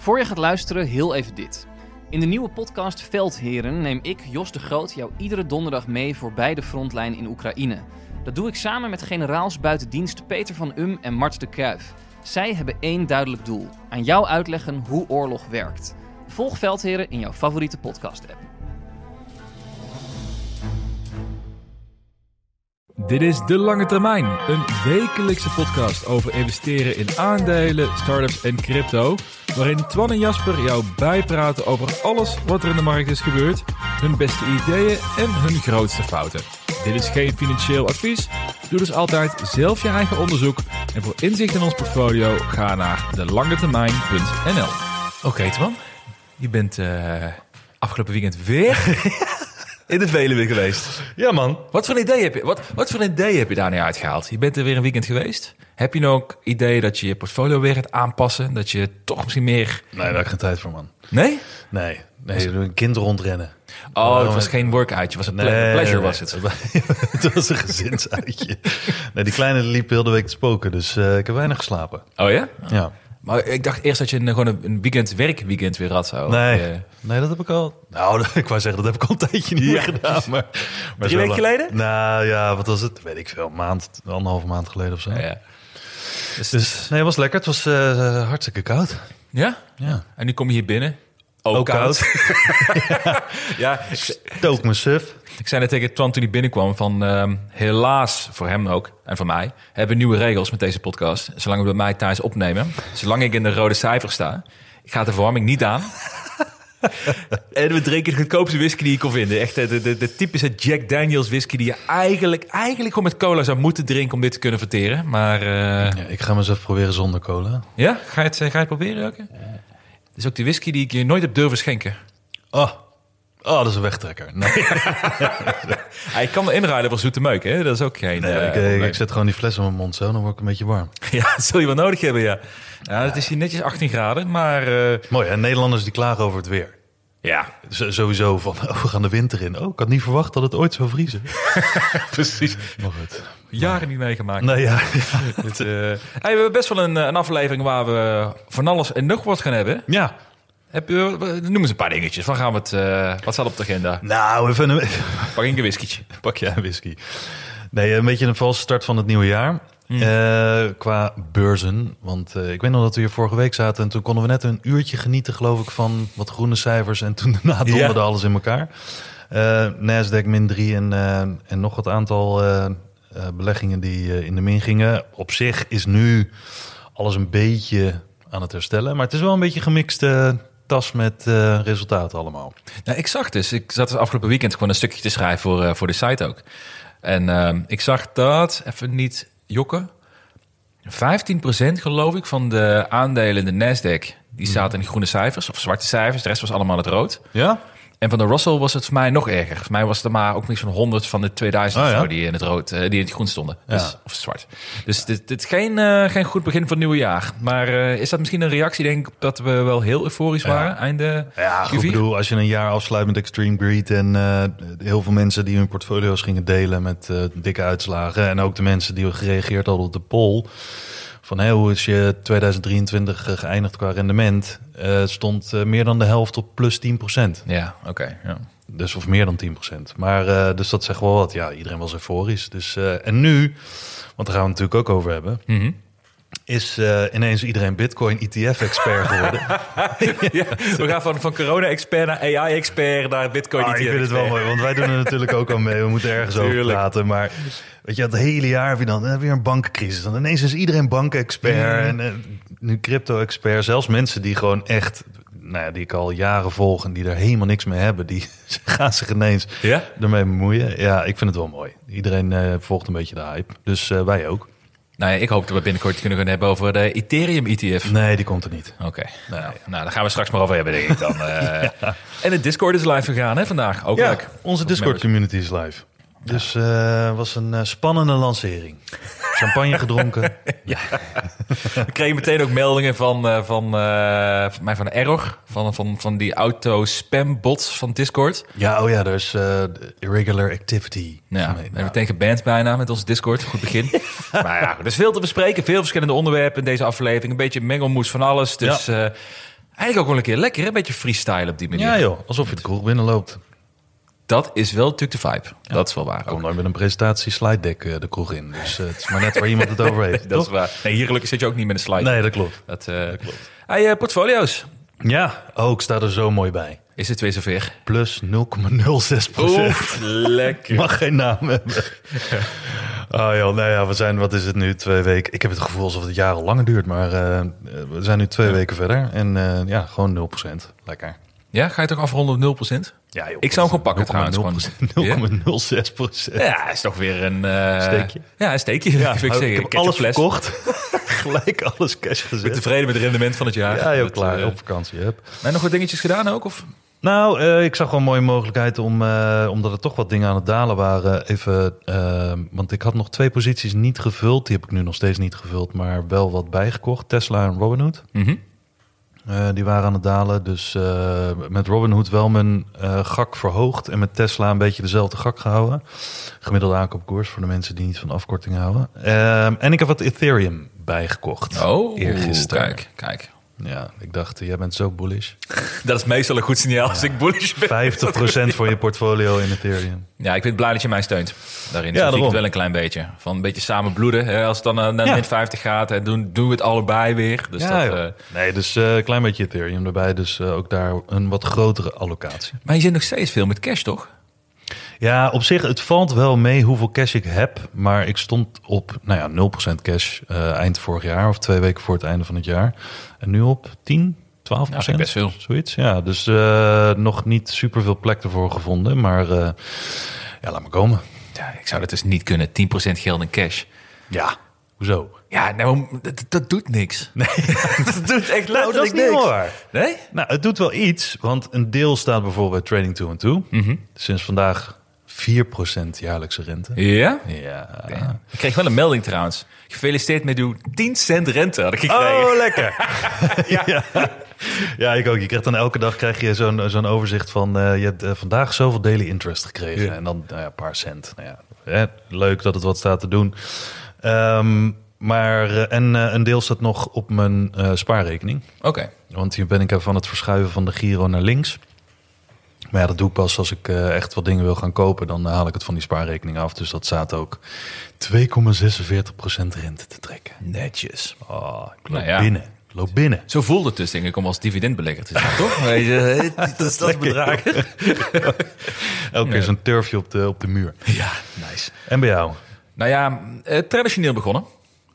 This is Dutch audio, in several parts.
Voor je gaat luisteren, heel even dit. In de nieuwe podcast Veldheren neem ik, Jos de Groot, jou iedere donderdag mee voorbij de frontlijn in Oekraïne. Dat doe ik samen met generaals buitendienst Peter van Um en Mart de Kruif. Zij hebben één duidelijk doel: aan jou uitleggen hoe oorlog werkt. Volg Veldheren in jouw favoriete podcast-app. Dit is De Lange Termijn, een wekelijkse podcast over investeren in aandelen, startups en crypto. Waarin Twan en Jasper jou bijpraten over alles wat er in de markt is gebeurd, hun beste ideeën en hun grootste fouten. Dit is geen financieel advies. Doe dus altijd zelf je eigen onderzoek. En voor inzicht in ons portfolio ga naar delangetermijn.nl. Oké, Twan. Je bent eh, afgelopen weekend weer in de Veluwe geweest. Ja, man. Wat voor een idee heb je, wat, wat voor een idee heb je daar nu uitgehaald? Je bent er weer een weekend geweest. Heb je nou ook idee dat je je portfolio weer gaat aanpassen? Dat je toch misschien meer... Nee, daar heb ik geen tijd voor, man. Nee? Nee, nee, een kind rondrennen. Oh, het was geen workoutje, was een ple- pleasure was het. het was een gezinsuitje. Nee, die kleine liep heel de week te spoken, dus eh, ik heb weinig geslapen. Oh ja? Ja. Maar ik dacht eerst dat je een, gewoon een, een weekend werkweekend weer had. Zo. Nee, nee, dat heb ik al. Nou, ik wou zeggen, dat heb ik al een tijdje niet meer gedaan. Maar, maar Drie weken geleden? Nou ja, wat was het? Weet ik veel, een maand, anderhalve maand geleden of zo. ja. Dus, Dus nee, het was lekker. Het was eh, hartstikke koud. ja? Ja. En nu kom je hier binnen. Ook, Ook koud. ja, ik, Took me suf. ik zei net tegen Twan toen hij binnenkwam van... ehm, helaas, voor hem ook en voor mij... hebben we nieuwe regels met deze podcast. Zolang we bij mij thuis opnemen. Zolang ik in de rode cijfer sta... gaat de verwarming niet aan. en we drinken de goedkoopste whisky die je kon vinden. Echt de, de, de, de typische Jack Daniels whisky... die je eigenlijk, eigenlijk gewoon met cola zou moeten drinken... om dit te kunnen verteren. Maar eh, Ja, ik ga me eens even proberen zonder cola. ja, ga je het, eh, ga je het proberen ook? Het is ook die whisky die ik je nooit heb durven schenken. Oh, oh dat is een wegtrekker. Nee, Hij kan me inruilen voor zoete meuk, hè? Dat is ook geen... nee, eh, ik, eh, ik zet gewoon die fles in mijn mond zo, dan word ik een beetje warm. Ja, dat zul je wel nodig hebben, ja. Ja, het is hier netjes 18 graden, maar... eh, Mooi, hè? Nederlanders die klagen over het weer. ja, Z- sowieso van, oh, we gaan de winter in. Oh, ik had niet verwacht dat het ooit zou vriezen. precies. Maar goed. Jaren niet meegemaakt. Nou ja, Dit, eh, hey, we hebben best wel een, eh, een aflevering waar we van alles en nog wat gaan hebben. ja. Heb je, noem eens een paar dingetjes. Waar gaan we het, eh, wat staat op de agenda? Nou, even een, Pak een whiskietje. pak jij een whisky. Nee, een beetje een valse start van het nieuwe jaar. Eh, qua beurzen. Want eh, ik weet nog dat we hier vorige week zaten... en toen konden we net een uurtje genieten, geloof ik... van wat groene cijfers. En toen daarna donderde alles in elkaar. Eh Nasdaq min 3 en, eh, en nog wat aantal eh, beleggingen die eh, in de min gingen. Op zich is nu alles een beetje aan het herstellen. Maar het is wel een beetje gemixte tas met eh, resultaten allemaal. Nou, ik zag dus, ik zat dus afgelopen weekend gewoon een stukje te schrijven voor, voor de site ook. En ehm, ik zag dat, even niet jokken, 15% geloof ik van de aandelen in de Nasdaq, die zaten in groene cijfers of zwarte cijfers. De rest was allemaal het rood. Ja? En van de Russell was het voor mij nog erger. Voor mij was het er maar ook niks van 100 van de 2000 Oh, ja? die in het rood, eh, die in het groen stonden. Dus, Ja. Of zwart. Dus dit, dit is geen, eh, geen goed begin van het nieuwe jaar. Maar eh, is dat misschien een reactie, denk ik, dat we wel heel euforisch waren? Einde Ja, Q4? ik bedoel, als je een jaar afsluit met Extreme Greed en heel veel mensen die hun portfolio's gingen delen met dikke uitslagen en ook de mensen die gereageerd hadden op de poll van hey, hoe is je 2023 eh, geëindigd qua rendement, eh, stond eh, meer dan de helft op plus 10%. Ja, oké. ja. Dus of meer dan 10%. Maar eh, dus dat zegt wel wat. Ja, iedereen was euforisch. Dus, en nu, want daar gaan we het natuurlijk ook over hebben, Mhm. Is eh, ineens iedereen Bitcoin ETF-expert geworden. ja, we gaan van, van corona-expert naar AI-expert naar Bitcoin. Ah, ik vind het wel mooi, want wij doen er natuurlijk ook al mee. We moeten ergens over praten. Maar weet je, het hele jaar heb je dan weer een bankencrisis. Dan ineens is iedereen bankenexpert en eh, nu crypto-expert. Zelfs mensen die gewoon echt, nou ja, die ik al jaren volg en die er helemaal niks mee hebben, die gaan zich ineens Ja? ermee bemoeien. Ja, ik vind het wel mooi. Iedereen eh, volgt een beetje de hype. Dus wij ook. Nou ja, ik hoop dat we binnenkort kunnen gaan hebben over de Ethereum-ETF. Nee, die komt er niet. Oké, nou, nou, daar gaan we straks maar over hebben, denk ik dan. eh. En het Discord is live gegaan, hè, vandaag. Ook Ja, leuk. onze Discord community is live. Dus eh was een eh, spannende lancering. Champagne gedronken. We kregen meteen ook meldingen van, eh, van, eh, van mij van Error, van, van, van die auto-spam-bots van Discord. Ja, oh ja, er is eh, irregular activity. Ja, we hebben meteen geband bijna met onze Discord. Goed begin. maar ja, er is veel te bespreken. Veel verschillende onderwerpen in deze aflevering. Een beetje mengelmoes van alles. Dus eh, Eigenlijk ook wel een keer lekker, een beetje freestyle op die manier. Ja joh, alsof je de kroeg binnenloopt. Dat is wel natuurlijk de vibe. Dat is wel waar. Kom Ook. nooit met een presentatie slide deck eh, de kroeg in. Dus eh, het is maar net waar iemand het over heeft. Dat is waar. Nee, hier gelukkig zit je ook niet met een slide. Nee, dat klopt. Dat, eh Hey, eh, portfolio's. Ja, oh, ik sta er zo mooi bij. Is het weer zover? Plus 0,06 procent. lekker. Mag geen naam hebben. Oh joh, nou ja, we zijn, wat is het nu, twee weken. Ik heb het gevoel alsof het jaren langer duurt, maar eh, we zijn nu twee weken verder. En eh, ja, gewoon 0%. Lekker. Ja, ga je toch afronden op 0%? Ja, joh, Ik zou hem gewoon pakken trouwens. 0,06 procent. Ja, is toch weer een... eh, Steekje. Ja, een steekje. Ja, ik, ik heb alles verkocht. Gelijk alles cash Ik ben gezet. tevreden met het rendement van het jaar. Ja, joh, Dat, klaar. eh, op vakantie. Heb. En nog wat dingetjes gedaan ook? Of? Nou, eh, ik zag wel een mooie mogelijkheid om, omdat er toch wat dingen aan het dalen waren, even, want ik had nog twee posities niet gevuld. Die heb ik nu nog steeds niet gevuld, maar wel wat bijgekocht. Tesla en Robinhood. Mhm. Eh, die waren aan het dalen. Dus eh, met Robinhood wel mijn eh, gak verhoogd. En met Tesla een beetje dezelfde gak gehouden. Gemiddelde aankoopkoers voor de mensen die niet van afkorting houden. Ehm, en ik heb wat Ethereum bijgekocht. Oh, Eergisteren. kijk, kijk. Ja, ik dacht, jij bent zo bullish. 50% Dat is meestal een goed signaal als ik bullish ben. van je portfolio in Ethereum. Ja, ik vind het blij dat je mij steunt. Daarin Ja, ja, daarom. het wel een klein beetje. Van een beetje samen bloeden. Hè? Als het dan eh, naar Ja. min 50 gaat, hè, doen, doen we het allebei weer. Dus ja, dat, eh, Nee, dus eh, een klein beetje Ethereum erbij. Dus ook daar een wat grotere allocatie. maar je zit nog steeds veel met cash, toch? Ja, op zich, het valt wel mee hoeveel cash ik heb. Maar ik stond op nou ja, 0% cash eh, eind vorig jaar. Of twee weken voor het einde van het jaar. En nu op 10, 12 Ja, vind ik best veel. Zoiets, ja. Dus eh, nog niet super veel plek ervoor gevonden. Maar eh, ja, laat maar komen. Ja, ik zou dat dus niet kunnen. 10% geld in cash. Ja, hoezo? Ja, nou, dat, dat doet niks. Nee, dat doet echt Nou, dat is niet niks. waar. Nee? Nou, het doet wel iets. Want een deel staat bijvoorbeeld bij Trading 2 and 2. Mhm. Sinds vandaag 4% jaarlijkse rente. Ja? Ja. Ik kreeg wel een melding trouwens. Gefeliciteerd met uw 10 cent rente had ik gekregen. Oh, lekker. ja. ja. ik ook. Je krijgt dan elke dag krijg je zo'n zo'n overzicht van... eh, je hebt eh, vandaag zoveel daily interest gekregen. Ja. En dan nou ja, een paar cent. Nou ja, hè, leuk dat het wat staat te doen. Ehm, maar, eh, en een deel staat nog op mijn spaarrekening. Oké. Want hier ben ik even van het verschuiven van de Giro naar links. Maar ja, dat doe ik pas als ik eh, echt wat dingen wil gaan kopen. Dan haal ik het van die spaarrekening af. Dus dat staat ook 2,46% rente te trekken. Netjes. Oh, ik loop Nou ja. binnen. Ik loop binnen. Zo voelt het dus, denk ik, om als dividendbelegger te zijn, toch? Weet je, dat is dat bedrag. Elke keer zo'n turfje op de, op de muur. Ja, nice. En bij jou? Nou ja, eh, traditioneel begonnen.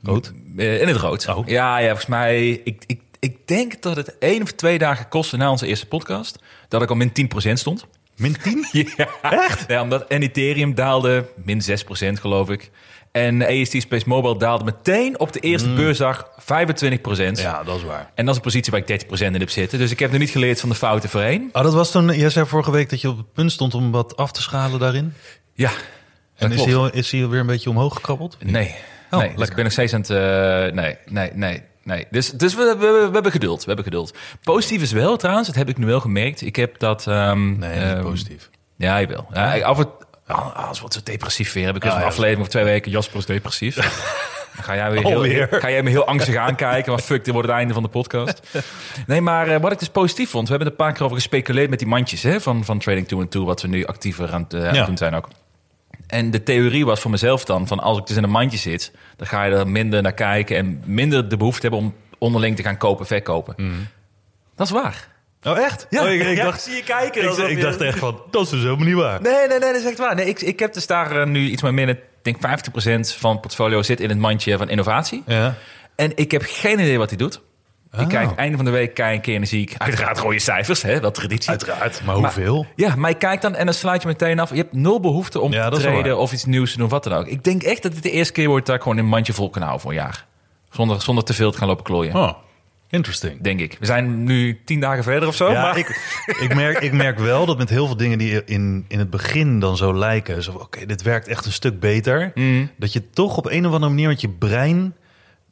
Rood? Eh, in het rood. Oh. Ja, ja, volgens mij... Ik, ik, ik denk dat het één of twee dagen kostte na onze eerste podcast... dat ik al min 10% stond. Min 10? Ja. Echt? Ja, omdat en Ethereum daalde min 6% geloof ik. En AST Space Mobile daalde meteen op de eerste beursdag 25%. Ja, dat is waar. En dat is een positie waar ik 30% in heb zitten. Dus ik heb nog niet geleerd van de fouten voorheen. Oh, dat was toen, jij zei vorige week dat je op het punt stond om wat af te schalen daarin. Ja, En is hij, is hij weer een beetje omhoog gekrabbeld? Nee. nee, dus ik ben nog steeds aan het... eh, nee, nee, nee, nee. Dus, dus we, we, we hebben geduld. We hebben geduld. Positief is wel trouwens, dat heb ik nu wel gemerkt. Ik heb dat... ehm, Nee, niet ehm, positief. Ja, jawel. Ja, ik- af en ah, Alles wordt zo depressief weer. Heb ik dus Ah, een ja, aflevering voor twee weken. Jasper is depressief. Dan ga jij, weer heel, ga jij me heel angstig aankijken. Maar fuck, dit wordt het einde van de podcast. Nee, maar eh, wat ik dus positief vond. We hebben er een paar keer over gespeculeerd met die mandjes hè, van, van Trading 2 and 2. Wat we nu actiever aan het, eh, Ja. doen zijn ook. En de theorie was voor mezelf dan, van als ik dus in een mandje zit, dan ga je er minder naar kijken en minder de behoefte hebben om onderling te gaan kopen, verkopen. Dat is waar. Oh, echt? Ja, oh, ik, ik ja, dacht, zie je kijken. ik, ik je- dacht echt van, dat is dus helemaal niet waar. Nee, nee, nee, dat is echt waar. Nee, ik, ik heb dus daar eh, nu iets meer minder, ik denk 50% van het portfolio zit in het mandje van innovatie. Ja. En ik heb geen idee wat hij doet. Ik Oh. kijk einde van de week kijk een keer en dan zie ik uiteraard rode cijfers, hè, wel traditie. Uiteraard, maar Maar- hoeveel? Ja, maar ik kijk dan en dan sluit je meteen af. Je hebt nul behoefte om Ja, te treden of iets nieuws te doen, wat dan ook. Ik denk echt dat het de eerste keer wordt dat ik gewoon een mandje vol kan houden voor een jaar. Zonder, zonder te veel te gaan lopen klooien. Oh, interesting. Denk ik. We zijn nu tien dagen verder of zo. Ja, maar... ik, ik, merk, ik merk wel dat met heel veel dingen die in, in het begin dan zo lijken... zo oké, dit werkt echt een stuk beter... Mm. dat je toch op een of andere manier met je brein...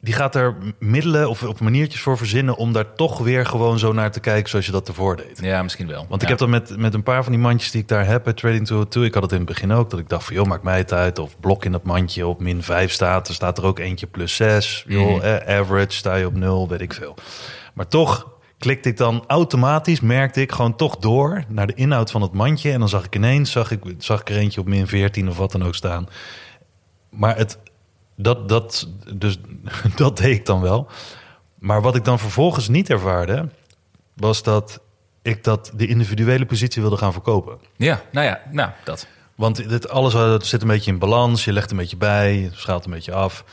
die gaat er middelen of, of maniertjes voor verzinnen... om daar toch weer gewoon zo naar te kijken zoals je dat ervoor deed. Ja, misschien wel. Want Ja. ik heb dan met, met een paar van die mandjes die ik daar heb bij Trading 202... ik had het in het begin ook, dat ik dacht van... joh, maakt mij het uit of blok in dat mandje op min 5 staat. Er staat er ook eentje plus 6. Joh, Mhm. eh, average sta je op 0, weet ik veel. Maar toch klikte ik dan automatisch, merkte ik gewoon toch door naar de inhoud van het mandje. En dan zag ik ineens, zag ik, zag ik er eentje op min 14 of wat dan ook staan. Maar het, dat, dat, dus, dat deed ik dan wel. Maar wat ik dan vervolgens niet ervaarde, was dat ik dat de individuele positie wilde gaan verkopen. Ja, nou ja, nou, dat. Want dit alles eh, zit een beetje in balans. Je legt een beetje bij, je schaalt een beetje af.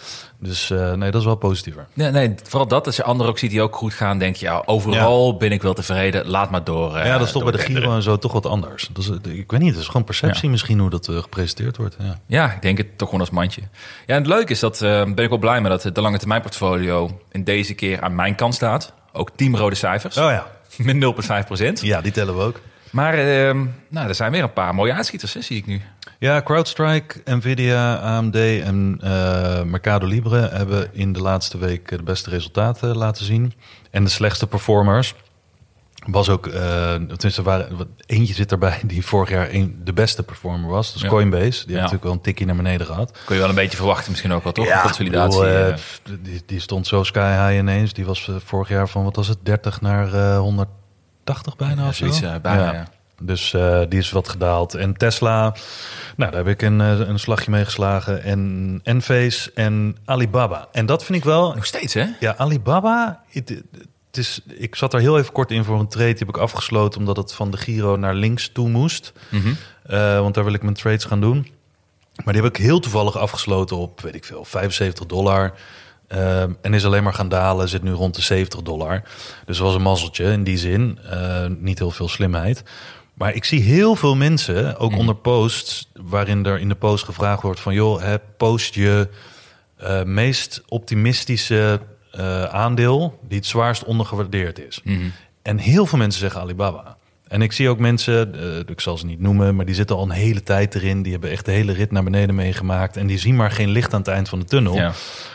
Dus eh, nee, dat is wel positiever. Nee, nee, vooral dat. Als je anderen ook ziet die ook goed gaan, denk je, ja, overal ben ik wel tevreden. Laat maar door. eh, ja, dat is toch bij de. Giro en zo toch wat anders. Dat is, eh, ik weet niet, het is gewoon perceptie misschien hoe dat eh, gepresenteerd wordt. Ja. Ja, ik denk het toch gewoon als mandje. Ja, en het leuke is dat, eh, ben ik wel blij mee dat de lange termijn portfolio in deze keer aan mijn kant staat. Ook team rode cijfers, Oh ja. met 0,5 procent. ja, die tellen we ook. Maar ehm, nou, er zijn weer een paar mooie uitschieters, hè, zie ik nu. Ja, CrowdStrike, Nvidia, AMD en eh, Mercado Libre hebben in de laatste week de beste resultaten laten zien. En de slechtste performers was ook, eh tenminste, waren, wat- eentje zit erbij die vorig jaar een, de beste performer was. Dat is Ja. Coinbase. Die heeft natuurlijk wel een tikje naar beneden gehad. Kun je wel een beetje verwachten misschien ook wel, toch? Ja, Consolidatie. bedoel, eh, eh. die, die stond zo sky high ineens. Die was eh, vorig jaar van, wat was het, 30 naar eh 180 bijna of zo. zoiets, eh, bijna, ja. Dus eh, die is wat gedaald. En Tesla, nou, daar heb ik een, eh, een slagje mee geslagen. En Enphase en Alibaba. En dat vind ik wel... Nog steeds, hè? Ja, Alibaba, het, het is, ik zat er heel even kort in voor een trade. Die heb ik afgesloten omdat het van de Giro naar links toe moest. Mhm. Eh, want daar wil ik mijn trades gaan doen. Maar die heb ik heel toevallig afgesloten op, weet ik veel, 75 dollar. En is alleen maar gaan dalen, zit nu rond de 70 dollar. Dus dat was een mazzeltje in die zin. Niet heel veel slimheid. Maar ik zie heel veel mensen, ook onder posts, waarin er in de post gevraagd wordt van... joh, hè, post je eh, meest optimistische eh, aandeel die het zwaarst ondergewaardeerd is. Mhm. En heel veel mensen zeggen Alibaba. En ik zie ook mensen, eh, ik zal ze niet noemen, maar die zitten al een hele tijd erin. Die hebben echt de hele rit naar beneden meegemaakt. En die zien maar geen licht aan het eind van de tunnel. Ja.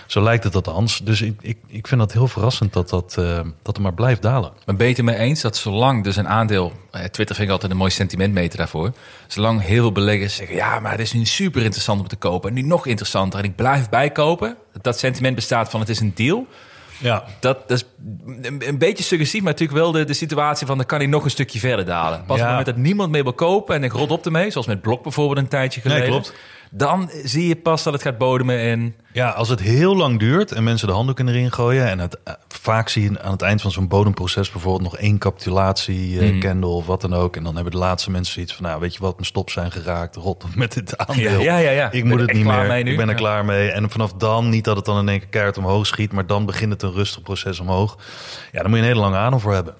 Zo lijkt het althans. Dus ik, ik, ik vind dat heel verrassend dat dat, eh, dat het maar blijft dalen. Maar het mee eens dat zolang dus een aandeel... eh, Twitter vind ik altijd een mooi sentimentmeter daarvoor. Zolang heel veel beleggers zeggen... ja, maar het is nu super interessant om te kopen. En nu nog interessanter. En ik blijf bijkopen. Dat sentiment bestaat van het is een deal. Ja, Dat, dat is een, een beetje suggestief, maar natuurlijk wel de, de situatie van... dan kan hij nog een stukje verder dalen. Pas op Ja. het moment dat niemand meer wil kopen... en ik rot op ermee, zoals met Blok bijvoorbeeld een tijdje geleden... klopt. Dan zie je pas dat het gaat bodemen en... Ja, als het heel lang duurt en mensen de handdoeken erin gooien... en het, eh, vaak zie je aan het eind van zo'n bodemproces... bijvoorbeeld nog één capitulatie, eh, Mhm. candle of wat dan ook... en dan hebben de laatste mensen zoiets van... nou, weet je wat, mijn stop zijn geraakt, rot met dit aandeel. Ja, ja, ja. Ik Ben moet het niet meer, ik ben er Ja. klaar mee. En vanaf dan, niet dat het dan in één keer keihard omhoog schiet... maar dan begint het een rustig proces omhoog. Ja, daar moet je een hele lange adem voor hebben.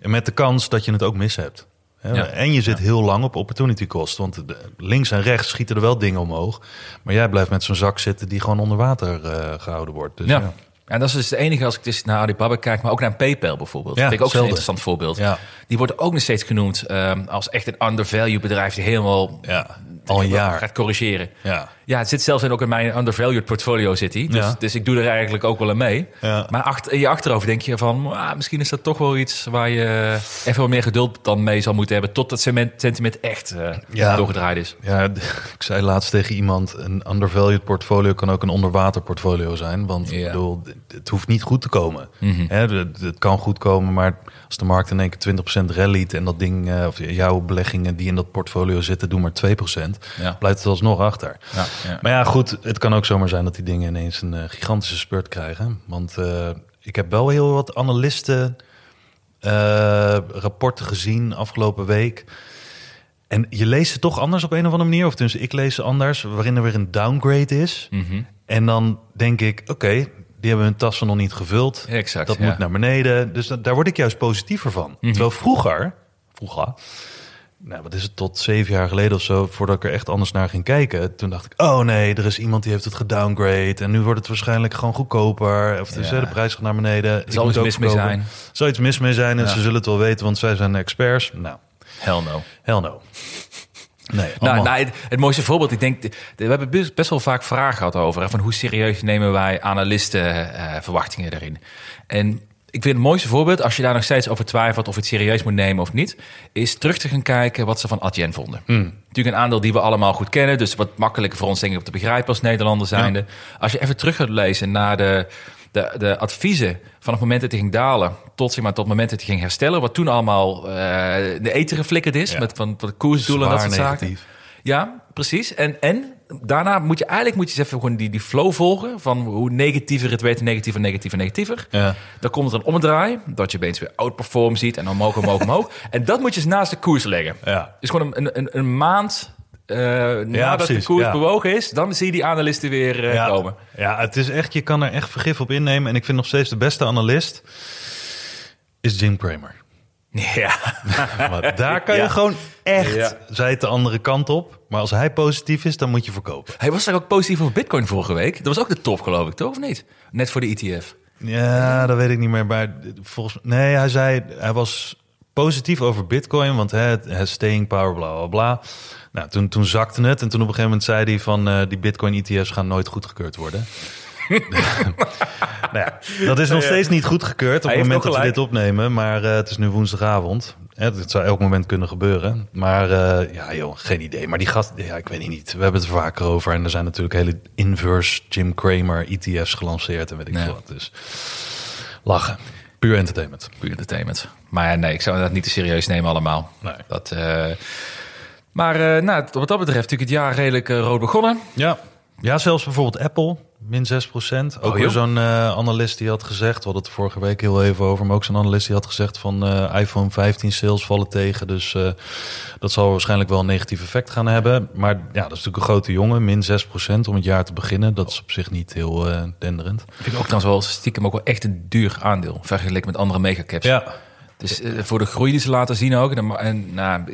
En met de kans dat je het ook mis hebt. Ja. En je zit heel lang op opportunity cost. Want links en rechts schieten er wel dingen omhoog. Maar jij blijft met zo'n zak zitten die gewoon onder water eh, gehouden wordt. Dus, Ja. ja. En dat is dus het enige als ik dus naar Alibaba kijk, maar ook naar PayPal bijvoorbeeld. Ja, dat vind ik ook zo'n hetzelfde. interessant voorbeeld. Ja. Die wordt ook nog steeds genoemd ehm, als echt een undervalued bedrijf die helemaal Ja, al een jaar. gaat corrigeren. Ja. Ja, het zit zelfs in ook in mijn undervalued portfolio zit hij. Dus, Ja. dus ik doe er eigenlijk ook wel aan mee. Ja. Maar achter, in je achterhoofd denk je van, ah, misschien is dat toch wel iets waar je even wat meer geduld dan mee zal moeten hebben tot dat sentiment echt eh, Ja. doorgedraaid is. Ja, ik zei laatst tegen iemand: een undervalued portfolio kan ook een onderwater portfolio zijn. Want ik bedoel, het hoeft niet goed te komen. Mhm. Hè, het kan goed komen, maar als de markt in één keer 20% ralliet en dat ding, eh, of jouw beleggingen die in dat portfolio zitten, doen maar 2%, Ja. blijft het alsnog achter. Ja, ja. Maar ja, goed, het kan ook zomaar zijn dat die dingen ineens een eh, gigantische spurt krijgen. Want eh, ik heb wel heel wat analisten eh, rapporten gezien afgelopen week. En je leest ze toch anders op een of andere manier. Of tenminste, ik lees ze anders, waarin er weer een downgrade is. Mhm. En dan denk ik, oké, die hebben hun tassen nog niet gevuld. Exact, dat ja. moet naar beneden. Dus da- daar word ik juist positiever van. Mhm. Terwijl vroeger, vroeger, nou, wat is het, tot zeven jaar geleden of zo, voordat ik er echt anders naar ging kijken, toen dacht ik, oh nee, er is iemand die heeft het gedowngrade en nu wordt het waarschijnlijk gewoon goedkoper. Of dus, Ja. de prijs gaat naar beneden. Er zal iets mis mee zijn. Zou iets mis mee zijn en Ja. ze zullen het wel weten, want zij zijn experts. Nou, Hell no. hell no. Nee, Nou, nou, het, het mooiste voorbeeld, ik denk, de- de- we hebben best, best wel vaak vragen gehad over, hè, van hoe serieus nemen wij analisten eh, verwachtingen erin. En ik vind het mooiste voorbeeld, als je daar nog steeds over twijfelt of je het serieus moet nemen of niet, is terug te gaan kijken wat ze van Adyen vonden. Hmm. Natuurlijk een aandeel die we allemaal goed kennen, dus wat makkelijker voor ons denk ik om te begrijpen als Nederlander zijnde. Als je even terug gaat lezen naar de de, de adviezen van het moment dat hij ging dalen tot, zeg maar, tot het moment dat hij ging herstellen, wat toen allemaal eh, de eten geflikkerd is Ja. met van, van de koersdoelen en dat soort zaken. Ja, precies. En, en daarna moet je eigenlijk moet je eens even gewoon die, die flow volgen van hoe negatiever het werd, negatiever, negatiever, negatiever. Ja. Dan komt het een omdraai, dat je opeens weer outperform ziet en omhoog, omhoog, omhoog. En dat moet je eens naast de koers leggen. Ja. Dus gewoon een, een, een maand eh, nadat de precies, koers ja. bewogen is, dan zie je die analisten weer eh, ja. komen. Ja, het is echt, je kan er echt vergif op innemen. En ik vind nog steeds de beste analist is Jim Cramer. Ja, Maar daar kan je gewoon echt, zij het de andere kant op. Maar als hij positief is, dan moet je verkopen. hij was toch ook positief over Bitcoin vorige week? Dat was ook de top, geloof ik, toch? Of niet? Net voor de ETF. Ja, dat weet ik niet meer. Maar volgens nee, hij zei, hij was positief over Bitcoin, want het het staying power, bla bla bla. Nou, toen, toen zakte het en toen op een gegeven moment zei hij van eh, die Bitcoin ETF's gaan nooit goedgekeurd worden. nou ja, dat is nog steeds niet goedgekeurd op het moment dat we dit opnemen, maar eh, het is nu woensdagavond. Het zou elk moment kunnen gebeuren. Maar eh, ja, joh, geen idee. Maar die gast, ja, ik weet niet. We hebben het er vaker over. En er zijn natuurlijk hele inverse Jim Cramer ETF's gelanceerd en weet ik wat. Dus lachen. Puur entertainment. Puur entertainment. Maar nee, ik zou dat niet te serieus nemen allemaal. Nee. Dat, eh, maar nou, wat dat betreft natuurlijk het jaar redelijk rood begonnen. Ja. ja, zelfs bijvoorbeeld Apple, min 6% Ook Oh, weer joh. zo'n eh, analist die had gezegd, we hadden het vorige week heel even over, maar ook zo'n analist die had gezegd van eh, iPhone 15 sales vallen tegen. Dus eh, dat zal waarschijnlijk wel een negatief effect gaan hebben. Maar ja, dat is natuurlijk een grote jongen, min 6% om het jaar te beginnen. Dat is op zich niet heel denderend. Vind ik ook trouwens wel stiekem ook wel echt een duur aandeel. Vergeleken met andere megacaps. Ja, Dus voor de groei die ze laten zien ook. En, en nou,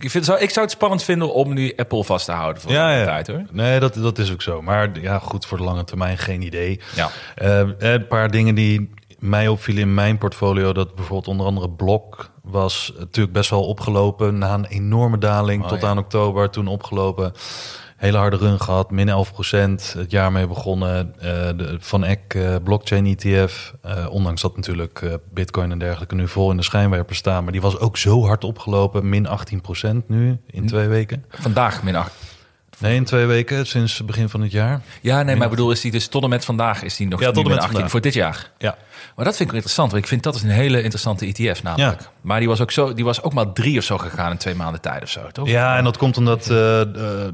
ik, vind, zou, ik zou het spannend vinden om nu Apple vast te houden voor ja, een ja. tijd hoor. Nee, dat, dat is ook zo. Maar ja, goed, voor de lange termijn geen idee. Ja. Eh, een paar dingen die mij opvielen in mijn portfolio, dat bijvoorbeeld onder andere Blok was natuurlijk best wel opgelopen na een enorme daling Oh, tot ja. aan oktober, toen opgelopen. Hele harde run gehad, min 11% het jaar mee begonnen. Eh, de Van Eck eh, blockchain ETF, eh, ondanks dat natuurlijk Bitcoin en dergelijke nu vol in de schijnwerper staan, maar die was ook zo hard opgelopen, min 18% nu in twee weken. Vandaag min 8. Nee, in twee weken sinds het begin van het jaar. Ja, nee, maar ik bedoel, is die dus tot en met vandaag is die nog Ja, tot en met 18 vandaag. voor dit jaar. Ja, Maar dat vind ik interessant, want ik vind dat is een hele interessante ETF namelijk. Ja. Maar die was ook zo, die was ook maar drie of zo gegaan in twee maanden tijd of zo, toch? Ja, en dat komt omdat eh,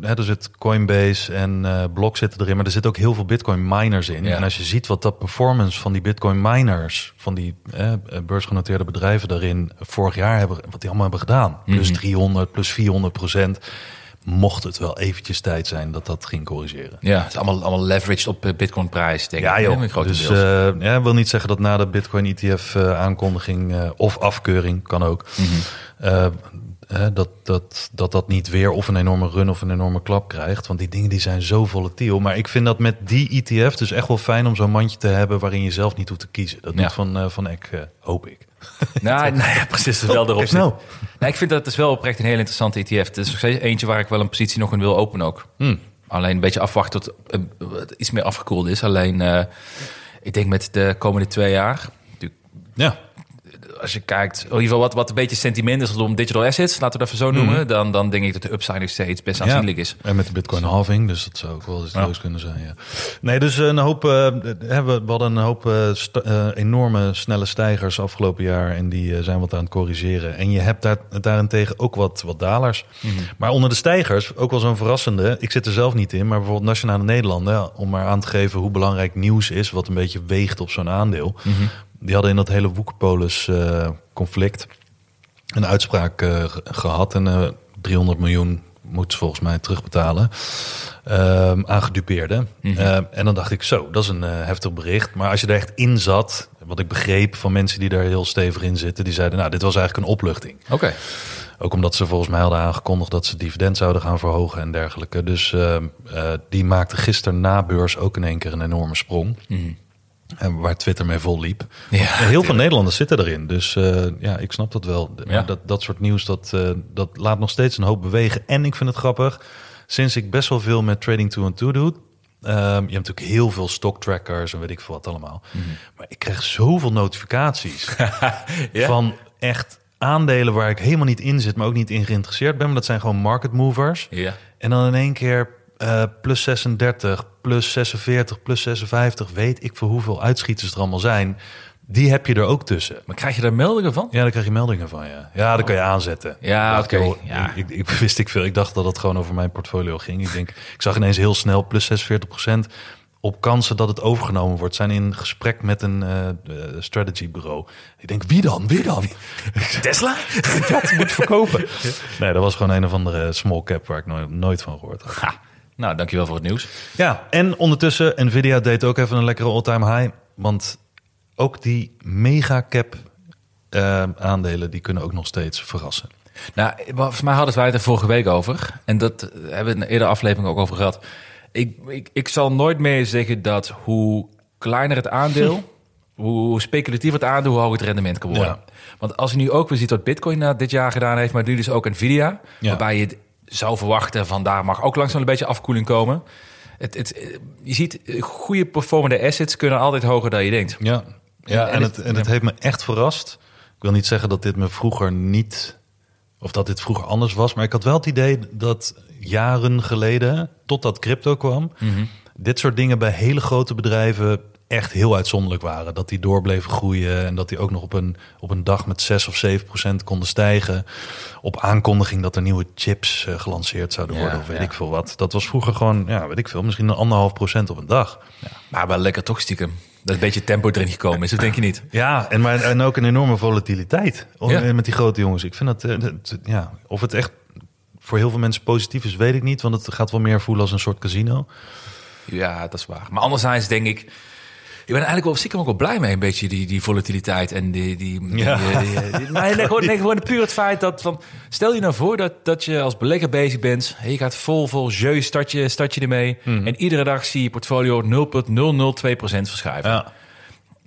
hè, er zit Coinbase en eh Block zitten erin, maar er zitten ook heel veel Bitcoin miners in. Ja. En als je ziet wat dat performance van die Bitcoin miners, van die eh, beursgenoteerde bedrijven daarin vorig jaar hebben, wat die allemaal hebben gedaan, plus 300, plus 400 procent, mocht het wel eventjes tijd zijn dat dat ging corrigeren. Ja, het is allemaal, allemaal leveraged op eh, Bitcoin prijs, denk Ja, ik. joh. hè, grotendeels. Dus eh ja, wil niet zeggen dat na de Bitcoin ETF eh, aankondiging of afkeuring kan ook. Mhm. Eh, dat, dat, dat dat niet weer of een enorme run of een enorme klap krijgt. Want die dingen die zijn zo volatiel. Maar ik vind dat met die ETF dus echt wel fijn om zo'n mandje te hebben waarin je zelf niet hoeft te kiezen. Dat Ja. doet van, eh, van Eck, eh, hoop ik. Nou, nou ja, precies. Wel erop kijk zit. nou. Nou, ik vind dat het is wel oprecht een heel interessante ETF. Het is nog steeds eentje waar ik wel een positie nog in wil openen ook. Hmm. Alleen een beetje afwachten tot eh, het iets meer afgekoeld is. Alleen, eh, ik denk met de komende twee jaar... Ja, Als je kijkt, in ieder geval wat, wat een beetje sentiment is om digital assets, laten we dat even zo noemen, dan, dan denk ik dat de upside nog steeds best aanzienlijk is. En met de Bitcoin halving, dus dat zou ook wel eens leuk kunnen zijn. Ja. Nee, dus een hoop. eh, hebben we hadden een hoop eh, eh, enorme snelle stijgers afgelopen jaar en die eh, zijn wat aan het corrigeren. En je hebt daar, daarentegen ook wat, wat dalers. Maar onder de stijgers ook wel zo'n verrassende. Ik zit er zelf niet in, maar bijvoorbeeld Nationale Nederlanden, om maar aan te geven hoe belangrijk nieuws is, wat een beetje weegt op zo'n aandeel. Die hadden in dat hele Woekerpolis eh, een uitspraak eh, ge- gehad. En eh 300 miljoen moet ze volgens mij terugbetalen ehm aan gedupeerden. Ehm, en dan dacht ik, zo, dat is een eh, heftig bericht. Maar als je er echt in zat, wat ik begreep van mensen die daar heel stevig in zitten, die zeiden, nou, dit was eigenlijk een opluchting. Oké. Ook omdat ze volgens mij hadden aangekondigd dat ze dividend zouden gaan verhogen en dergelijke. Dus ehm, eh, die maakte gisteren na beurs ook in één keer een enorme sprong. En waar Twitter mee vol liep. Ja, heel veel Nederlanders zitten erin. Dus eh, ja, ik snap dat wel. Ja. Dat, dat soort nieuws, dat, eh, dat laat nog steeds een hoop bewegen. En ik vind het grappig, sinds ik best wel veel met Trading 2 and 2 doe... ehm, je hebt natuurlijk heel veel stock trackers en weet ik veel wat allemaal. Maar ik krijg zoveel notificaties Ja? van echt aandelen waar ik helemaal niet in zit... maar ook niet in geïnteresseerd ben. Maar dat zijn gewoon market movers. Ja. En dan in één keer eh, plus 36, plus 46, plus 56, weet ik voor hoeveel uitschieters er allemaal zijn. Die heb je er ook tussen. Maar krijg je daar meldingen van? Ja, daar krijg je meldingen van, ja. Ja, dat kan je aanzetten. Ja, oké, ja. Ik, ik, wist ik veel. Ik dacht dat het gewoon over mijn portfolio ging. Ik denk, ik zag ineens heel snel plus 46% op kansen dat het overgenomen wordt. Zijn in gesprek met een eh, eh, strategy bureau. Ik denk, wie dan? Wie dan? Tesla? dat moet verkopen. Nee, dat was gewoon een of andere small cap waar ik nooit, nooit van gehoord had. Ha. Nou, dankjewel voor het nieuws. Ja, en ondertussen, Nvidia deed ook even een lekkere all-time high. Want ook die megacap eh aandelen, die kunnen ook nog steeds verrassen. Nou, volgens mij hadden wij het er vorige week over. En dat eh, hebben we in een eerdere aflevering ook over gehad. Ik, ik, ik zal nooit meer zeggen dat hoe kleiner het aandeel, hoe speculatiever het aandeel, hoe hoger het rendement kan worden. Ja. Want als je nu ook weer ziet wat Bitcoin na dit jaar gedaan heeft, maar nu dus ook Nvidia, Ja. waarbij je zou verwachten van daar mag ook langzaam een beetje afkoeling komen. Het, het, je ziet, goede performende assets kunnen altijd hoger dan je denkt. Ja, ja En- en, het, en het heeft me echt verrast. Ik wil niet zeggen dat dit me vroeger niet... of dat dit vroeger anders was... maar ik had wel het idee dat jaren geleden... totdat crypto kwam... dit soort dingen bij hele grote bedrijven... echt heel uitzonderlijk waren. Dat die door bleven groeien... en dat die ook nog op een, op een dag met 6 of 7 procent konden stijgen... op aankondiging dat er nieuwe chips eh, gelanceerd zouden Ja, worden... of weet ja. ik veel wat. Dat was vroeger gewoon, ja, weet ik veel... misschien een anderhalf procent op een dag. Maar wel lekker toch stiekem. Dat een beetje tempo erin gekomen is, dat denk je niet. Ja, en, maar, en ook een enorme volatiliteit Ja. met die grote jongens. Ik vind dat, eh, dat- ja, of het echt voor heel veel mensen positief is, weet ik niet. Want het gaat wel meer voelen als een soort casino. Ja, dat is waar. Maar anderzijds denk ik... Ik ben eigenlijk wel stiekem ook wel blij mee, een beetje die, die volatiliteit en die... die, Ja. die- die- die- maar nee, gewoon, nee, gewoon puur het feit dat van... Stel je nou voor dat, dat je als belegger bezig bent. Je gaat vol, vol jeu, start je, start je ermee. En iedere dag zie je portfolio 0,002% verschuiven. Ja,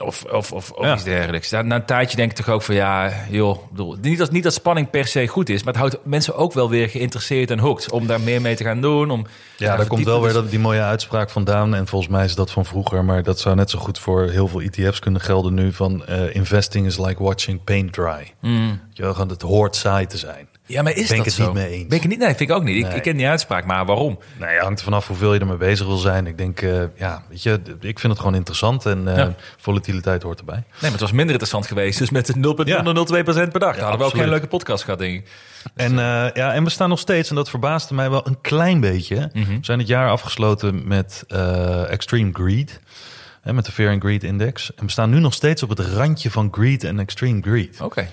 Of, of, of, of Ja. iets dergelijks. Na, na een tijdje denk ik toch ook van ja, joh, bedoel, niet, dat, niet dat spanning per se goed is, maar het houdt mensen ook wel weer geïnteresseerd en hooked om daar meer mee te gaan doen. Om, ja daar komt wel weer dat, die mooie uitspraak vandaan. En volgens mij is dat van vroeger. Maar dat zou net zo goed voor heel veel ETF's kunnen gelden nu. Van eh, investing is like watching paint dry. Mm. Je het hoort saai te zijn. Ja, maar is Ben ik dat het zo? niet mee eens. Ben ik het niet? Nee, vind ik ook niet. Ik, Nee. ik ken die uitspraak, maar waarom? Nou ja, hangt er vanaf hoeveel je ermee bezig wil zijn. Ik denk, eh, ja, weet je, ik vind het gewoon interessant. En eh, Ja. volatiliteit hoort erbij. Nee, maar het was minder interessant geweest. Dus met 0,002% per dag. Dan hadden we ook geen leuke podcast gehad, denk ik. En, eh, ja, en we staan nog steeds, en dat verbaasde mij wel een klein beetje. Mhm. We zijn het jaar afgesloten met Extreme Greed. Hè, met de Fear and Greed Index. En we staan nu nog steeds op het randje van Greed en Extreme Greed. Oké.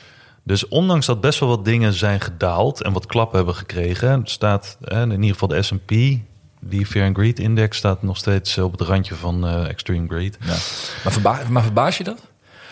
Dus ondanks dat best wel wat dingen zijn gedaald en wat klappen hebben gekregen, staat eh, in ieder geval de S&P, die Fear and Greed Index, staat nog steeds op het randje van eh, Extreme Greed. Ja. Maar, verba maar verbaas je dat?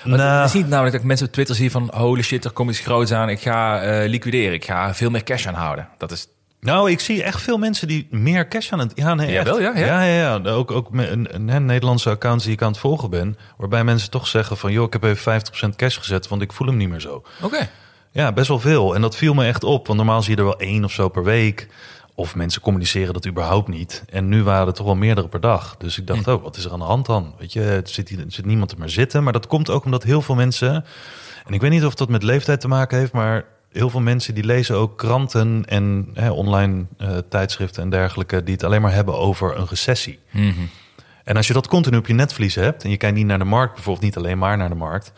Nou. Het is niet namelijk dat ik mensen op Twitter zie van... holy shit, er komt iets groots aan. Ik ga eh, liquideren. Ik ga veel meer cash aanhouden. Dat is... Nou, ik zie echt veel mensen die meer cash aan het... Ja, nee, Ja, echt. wel, ja, ja. ja, ja, ja. Ook, ook met een, een, Nederlandse accounts die ik aan het volgen ben... waarbij mensen toch zeggen van... joh, ik heb even 50% cash gezet, want ik voel hem niet meer zo. Oké. Ja, best wel veel. En dat viel me echt op. Want normaal zie je er wel één of zo per week. Of mensen communiceren dat überhaupt niet. En nu waren er toch wel meerdere per dag. Dus ik dacht, oh, wat is er aan de hand dan? Weet je, het zit, hier, er zit niemand er maar zitten. Maar dat komt ook omdat heel veel mensen... En ik weet niet of dat met leeftijd te maken heeft... maar heel veel mensen die lezen ook kranten en hè, online eh, tijdschriften en dergelijke... die het alleen maar hebben over een recessie. En als je dat continu op je netvlies hebt... en je kijkt niet naar de markt, bijvoorbeeld niet alleen maar naar de markt...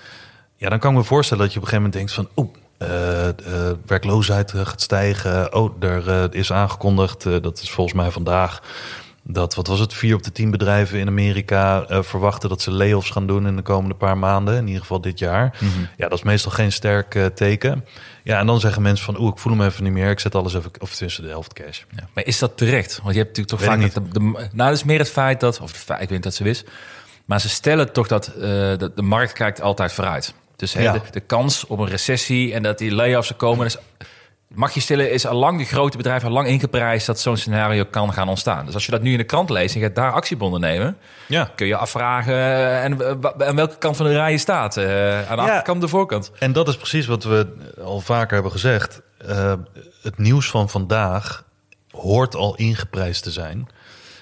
ja, dan kan ik me voorstellen dat je op een gegeven moment denkt van... oeh, eh, eh, werkloosheid gaat stijgen. Oh, er is aangekondigd, dat is volgens mij vandaag... dat, wat was het, vier op de tien bedrijven in Amerika... verwachten dat ze layoffs gaan doen in de komende paar maanden. In ieder geval dit jaar. Ja, dat is meestal geen sterk teken. Ja, en dan zeggen mensen van... oeh, ik voel hem even niet meer, ik zet alles even... of tenminste de helft cash. Ja. Maar is dat terecht? Want je hebt natuurlijk toch Weet vaak... Dat de, de- nou, dat is meer het feit dat... Of feit, ik weet niet dat ze wist. Maar ze stellen toch dat, eh, dat de markt kijkt altijd vooruit. Dus hè, Ja. de, de kans op een recessie en dat die layoffs er komen... Is, mag je stellen, is al lang de grote bedrijven al lang ingeprijsd... dat zo'n scenario kan gaan ontstaan. Dus als je dat nu in de krant leest en je gaat daar actiebonden nemen... Ja. kun je afvragen eh, en, eh, aan welke kant van de rij je staat. eh, aan de Ja. achterkant of de voorkant. En dat is precies wat we al vaker hebben gezegd. Het nieuws van vandaag hoort al ingeprijsd te zijn.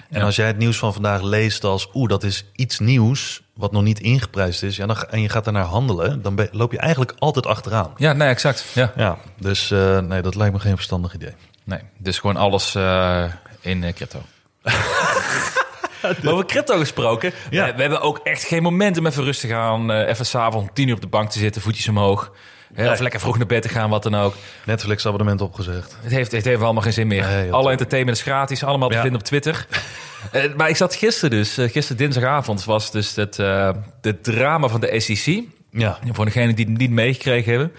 En Ja. als jij het nieuws van vandaag leest als... oeh, dat is iets nieuws wat nog niet ingeprijsd is... Ja, dan, en je gaat daarnaar handelen... dan ben- loop je eigenlijk altijd achteraan. Ja, nee, exact. Ja. Ja, dus eh, nee, dat lijkt me geen verstandig idee. Nee, dus gewoon alles eh, in eh, crypto. Maar over crypto gesproken. Ja. we hebben ook echt geen moment om even rustig aan. eh, even s'avonds om tien uur op de bank te zitten, voetjes omhoog. Hè, Of lekker vroeg naar bed te gaan, wat dan ook. Netflix abonnement opgezegd. Het heeft, het heeft allemaal geen zin meer. Nee, Alle entertainment is gratis, allemaal te Ja. vinden op Twitter. Eh, maar ik zat gisteren dus, eh, gisteren dinsdagavond was dus het, het drama van de SEC. Ja. Voor degenen die het niet meegekregen hebben.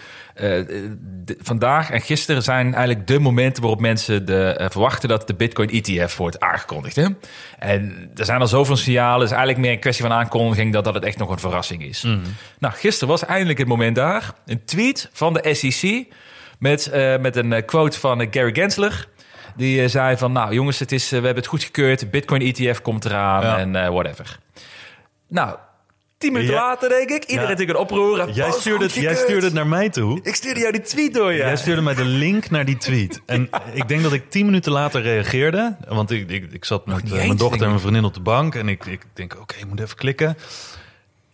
De- vandaag en gisteren zijn eigenlijk de momenten waarop mensen de, verwachten dat de Bitcoin ETF wordt aangekondigd. Hè? En er zijn al zoveel signalen. Het is eigenlijk meer een kwestie van aankondiging dat, dat het echt nog een verrassing is. Nou, gisteren was eindelijk het moment daar. Een tweet van de SEC met, met een quote van Gary Gensler. Die eh, zei van, nou jongens, het is, eh, we hebben het goedgekeurd. De Bitcoin ETF komt eraan Ja. en eh, whatever. Nou, tien minuten Ja. later denk ik. Iedereen Ja. natuurlijk een oproer. Jij Oh, stuurde, het, jij stuurde het naar mij toe. Ik stuurde jou die tweet door, ja. Jij stuurde mij de link naar die tweet. En ik denk dat ik tien minuten later reageerde. Want ik, ik, ik zat met mijn dochter en ik. mijn vriendin op de bank. En ik, ik denk, oké, ik moet even klikken.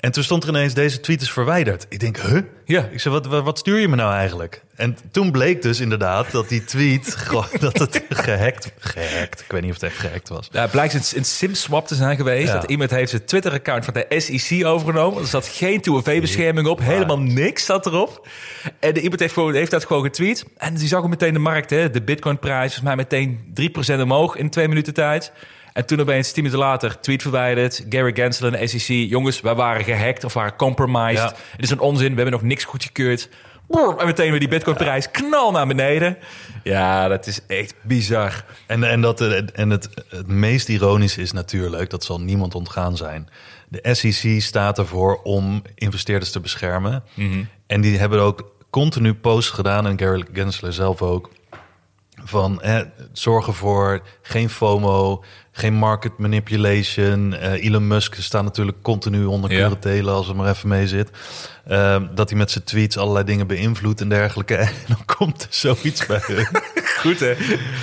En toen stond er ineens, deze tweet is verwijderd. Ik denk, huh? Ja. Ik zei, wat, wat, stuur je me nou eigenlijk? En toen bleek dus inderdaad dat die tweet, gewoon, dat het gehackt, gehackt, ik weet niet of het echt gehackt was. Ja, het blijkt een, een SIM-swap te zijn geweest. Ja. Dat iemand heeft het Twitter-account van de SEC overgenomen. Er zat geen 2FA-bescherming op. Helemaal niks zat erop. En de, iemand heeft, gewoon, heeft dat gewoon getweet. En die zag ook meteen de markt. Hè, de Bitcoin-prijs volgens mij meteen 3% omhoog in twee minuten tijd. En toen opeens, tien minuten later, tweet verwijderd. Gary Gensler en de SEC. Jongens, wij waren gehackt of waren compromised. Ja. Het is een onzin. We hebben nog niks goedgekeurd. En meteen weer die Bitcoin-prijs knal naar beneden. Ja, dat is echt bizar. En, en, dat, eh, en het, het meest ironische is natuurlijk, dat zal niemand ontgaan zijn. De SEC staat ervoor om investeerders te beschermen. En die hebben ook continu posts gedaan, en Gary Gensler zelf ook. Van eh, zorgen voor geen FOMO, geen market manipulation. Eh, Elon Musk staat natuurlijk continu onder Ja. curatelen als er maar even mee zit. Eh, dat hij met zijn tweets allerlei dingen beïnvloedt en dergelijke. En dan komt er zoiets bij hun. Goed, hè? Oh,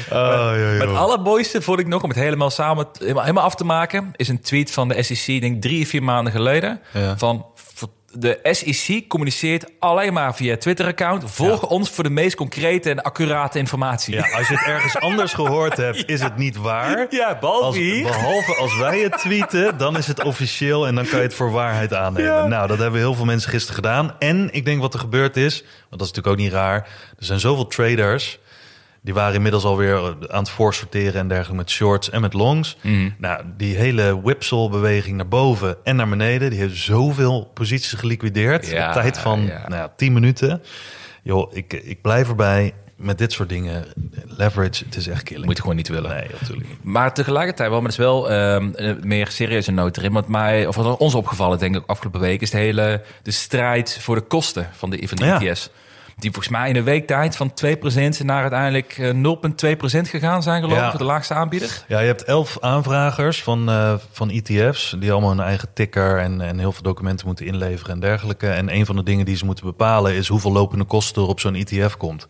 ja. Maar het allermooiste vond ik nog, om het helemaal samen helemaal, helemaal af te maken, is een tweet van de SEC, denk drie, vier maanden geleden. Ja. Van de SEC communiceert alleen maar via Twitter-account. Volg ons voor de meest concrete en accurate informatie. Ja, als je het ergens anders gehoord hebt, is het niet waar. Ja, behalve Als, hier. behalve als wij het tweeten, dan is het officieel en dan kan je het voor waarheid aannemen. Nou, dat hebben heel veel mensen gisteren gedaan. En ik denk wat er gebeurd is, want dat is natuurlijk ook niet raar. Er zijn zoveel traders, die waren inmiddels alweer aan het voorsorteren en dergelijke met shorts en met longs. Mhm. Nou, die hele whipsaw-beweging naar boven en naar beneden, die heeft zoveel posities geliquideerd. Ja, op tijd van ja. nou ja, 10 minuten. Joh, ik, ik blijf erbij. Met dit soort dingen, leverage, het is echt killing. Moet je gewoon niet willen. Nee, natuurlijk. Maar tegelijkertijd, wel, maar het is wel ehm, meer serieuze noot erin. Want mij, of wat ons opgevallen, denk ik, afgelopen week, is de hele de strijd voor de kosten van de, van de Ja. Die volgens mij in een week tijd van 2% naar uiteindelijk eh, 0,2% gegaan zijn, geloof ik, Ja. voor de laagste aanbieder. Ja, je hebt elf aanvragers van, eh, van ETF's... die allemaal hun eigen ticker en, en heel veel documenten moeten inleveren en dergelijke. En een van de dingen die ze moeten bepalen... is hoeveel lopende kosten er op zo'n ETF komt.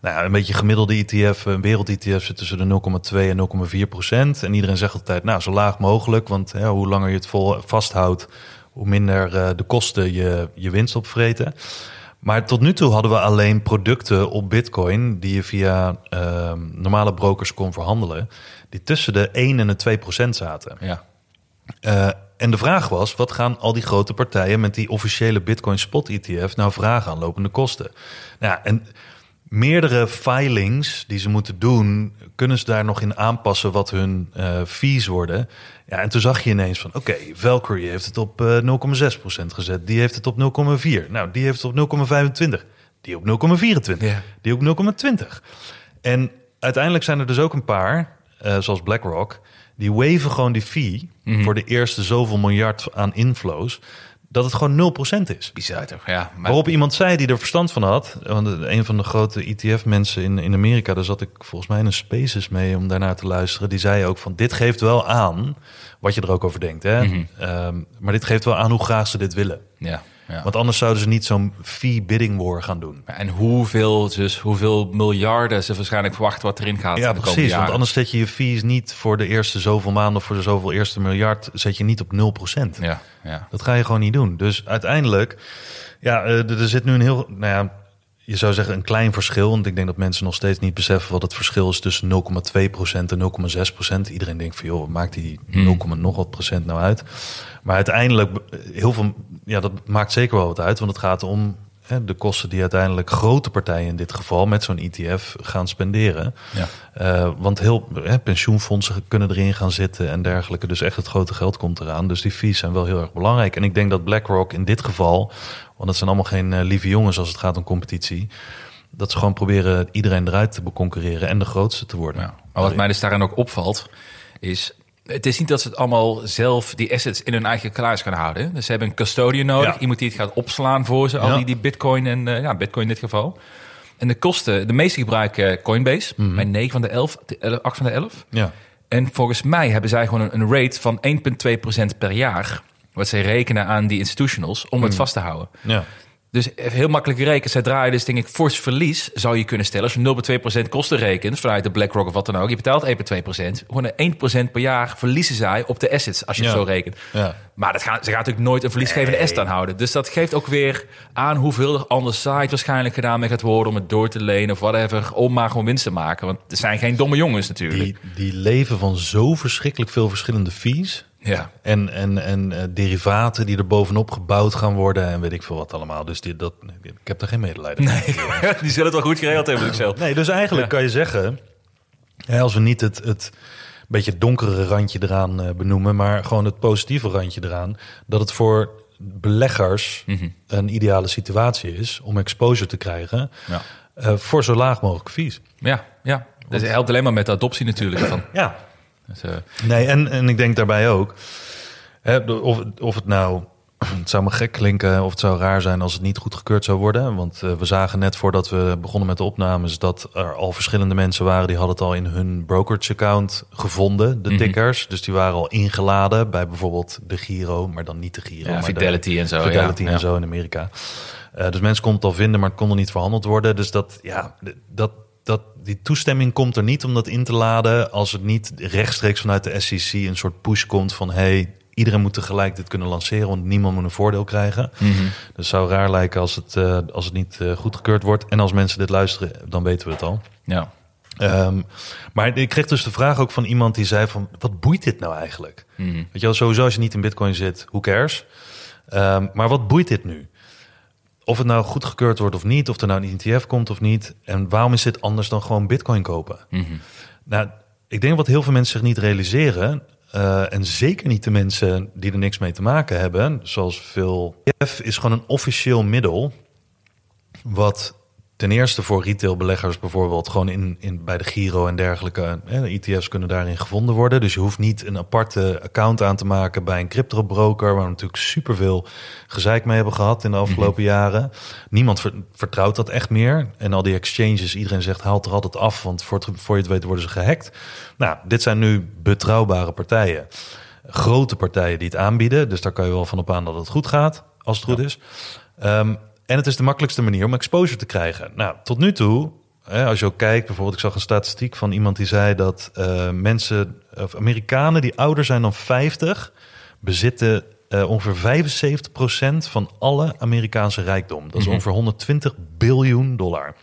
Nou, ja, een beetje gemiddelde ETF, een wereld-ETF... zit tussen de 0,2 en 0,4 procent. En iedereen zegt altijd, nou, zo laag mogelijk... want hoe langer je het vol vasthoudt... hoe minder eh, de kosten je, je winst opvreten... Maar tot nu toe hadden we alleen producten op Bitcoin die je via ehm, normale brokers kon verhandelen, die tussen de 1 en de 2 procent zaten. Ja. Eh, en de vraag was, wat gaan al die grote partijen met die officiële Bitcoin Spot ETF nou vragen aan lopende kosten? Nou, ja, en meerdere filings die ze moeten doen, kunnen ze daar nog in aanpassen wat hun eh, fees worden. Ja, en toen zag je ineens van, oké, Valkyrie heeft het op eh 0,6% gezet, die heeft het op 0,4. Nou, die heeft het op 0,25. Die op 0,24. Ja. Die op 0,20. En uiteindelijk zijn er dus ook een paar, eh, zoals BlackRock, die waven gewoon die fee voor de eerste zoveel miljard aan inflows, dat het gewoon 0% is. Bizar toch? Ja, maar Waarop iemand zei die er verstand van had, want een van de grote ETF-mensen in, in Amerika, daar zat ik volgens mij in een Spaces mee om daarnaar te luisteren, die zei ook van dit geeft wel aan wat je er ook over denkt, hè? Ehm, maar dit geeft wel aan hoe graag ze dit willen. ja, ja. Want anders zouden ze niet zo'n fee bidding war gaan doen. En hoeveel, dus hoeveel miljarden ze waarschijnlijk verwachten wat erin gaat. Ja, precies. Want anders zet je je fees niet voor de eerste zoveel maanden of voor de zoveel eerste miljard, zet je niet op 0%. Ja, ja. Dat ga je gewoon niet doen. Dus uiteindelijk, ja, eh, er er zit nu een heel, nou ja, je zou zeggen een klein verschil. Want ik denk dat mensen nog steeds niet beseffen wat het verschil is tussen 0,2% en 0,6%. Iedereen denkt van joh, wat maakt die 0, nog wat procent nou uit? Maar uiteindelijk, heel veel, ja, dat maakt zeker wel wat uit. Want het gaat om hè, de kosten die uiteindelijk grote partijen in dit geval met zo'n ETF gaan spenderen. Ja. Eh, want heel hè, pensioenfondsen kunnen erin gaan zitten en dergelijke. Dus echt het grote geld komt eraan. Dus die fees zijn wel heel erg belangrijk. En ik denk dat BlackRock in dit geval, want het zijn allemaal geen eh, lieve jongens als het gaat om competitie. Dat ze gewoon proberen iedereen eruit te beconcurreren en de grootste te worden. Ja. Maar wat mij dus daarin ook opvalt, is... Het is niet dat ze het allemaal zelf, die assets, in hun eigen kluis gaan houden. Dus ze hebben een custodian nodig. Ja. Iemand die het gaat opslaan voor ze. Al Ja. die, die bitcoin en... eh, ja, bitcoin in dit geval. En de kosten... De meeste gebruiken Coinbase. Mhm. Bij 9 van de 11, 8 van de 11. Ja. En volgens mij hebben zij gewoon een, een rate van 1,2% per jaar. Wat zij rekenen aan die institutionals om het vast te houden. ja. Dus heel makkelijk rekenen. Zodra je dus denk ik fors verlies zou je kunnen stellen. Als je 0,2% kosten rekent vanuit de BlackRock of wat dan ook. Je betaalt 1,2%. Gewoon een 1% per jaar verliezen zij op de assets als je het zo rekent. Ja. Maar dat gaat, ze gaat natuurlijk nooit een verliesgevende asset aanhouden. Dus dat geeft ook weer aan hoeveel er anders site waarschijnlijk gedaan mee gaat worden... om het door te lenen of whatever, om maar gewoon winst te maken. Want er zijn geen domme jongens natuurlijk. Die, die leven van zo verschrikkelijk veel verschillende fees. Ja. En, en, en eh, derivaten die er bovenop gebouwd gaan worden en weet ik veel wat allemaal. Dus die, dat, ik heb er geen medelijden mee. Die zullen het wel goed geregeld hebben, ik zelf. Nee, dus eigenlijk Ja. kan je zeggen, hè, als we niet het, het beetje donkere randje eraan eh, benoemen, maar gewoon het positieve randje eraan, dat het voor beleggers Mhm. een ideale situatie is om exposure te krijgen Ja. eh, voor zo laag mogelijk fees. Ja, ja. Dat helpt alleen maar met de adoptie natuurlijk. Van. Ja, Dus, eh, Nee, en, en ik denk daarbij ook, hè, of, of het nou, het zou me gek klinken of het zou raar zijn als het niet goedgekeurd zou worden. Want eh, we zagen net voordat we begonnen met de opnames dat er al verschillende mensen waren die hadden het al in hun brokerage account gevonden, de Mhm. tickers. Dus die waren al ingeladen bij bijvoorbeeld de Giro, maar dan niet de Giro. Ja, maar de- Fidelity en zo, Fidelity ja, en zo in Amerika. Eh, dus mensen konden het al vinden, maar het kon er niet verhandeld worden. Dus dat, ja, dat, dat, die toestemming komt er niet om dat in te laden als het niet rechtstreeks vanuit de SEC een soort push komt van hey, iedereen moet tegelijk dit kunnen lanceren, want niemand moet een voordeel krijgen. Mhm. Dus zou raar lijken als het, eh, als het niet eh, goedgekeurd wordt. En als mensen dit luisteren, dan weten we het al. ja. Ehm, maar ik kreeg dus de vraag ook van iemand die zei van... wat boeit dit nou eigenlijk? Weet je wel, sowieso als je niet in bitcoin zit, who cares? Ehm, maar wat boeit dit nu? Of het nou goedgekeurd wordt of niet, of er nou een ETF komt of niet. En waarom is dit anders dan gewoon bitcoin kopen? Mhm. Nou, ik denk wat heel veel mensen zich niet realiseren... eh, en zeker niet de mensen die er niks mee te maken hebben... zoals veel... ETF is gewoon een officieel middel... wat ten eerste voor retailbeleggers bijvoorbeeld... gewoon in, in, bij de Giro en dergelijke... Hè, de ETF's kunnen daarin gevonden worden. Dus je hoeft niet een aparte account aan te maken... bij een crypto-broker... waar we natuurlijk superveel gezeik mee hebben gehad in de afgelopen jaren. Niemand ver- vertrouwt dat echt meer. En al die exchanges, iedereen zegt haalt er altijd af... want voor, het, voor je het weet worden ze gehackt. Nou, dit zijn nu betrouwbare partijen. Grote partijen die het aanbieden. Dus daar kan je wel van op aan dat het goed gaat, als het goed is. Ehm, en het is de makkelijkste manier om exposure te krijgen. Nou, tot nu toe, hè, als je ook kijkt, bijvoorbeeld, ik zag een statistiek van iemand die zei dat eh, mensen, of Amerikanen die ouder zijn dan 50, bezitten eh, ongeveer 75% van alle Amerikaanse rijkdom. Dat is Mhm. ongeveer 120 biljoen dollar.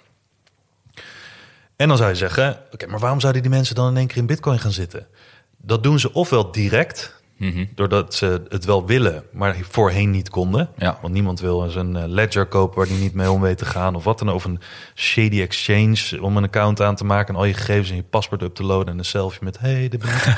En dan zou je zeggen, oké, maar waarom zouden die mensen dan in één keer in bitcoin gaan zitten? Dat doen ze ofwel direct, Mhm. doordat ze het wel willen, maar voorheen niet konden. Ja. Want niemand wil eens een eh, ledger kopen waar die niet mee om weet te gaan. Of wat dan, of een shady exchange om een account aan te maken... en al je gegevens en je paspoort up te loaden... en een selfie met, hey, dit ben ik.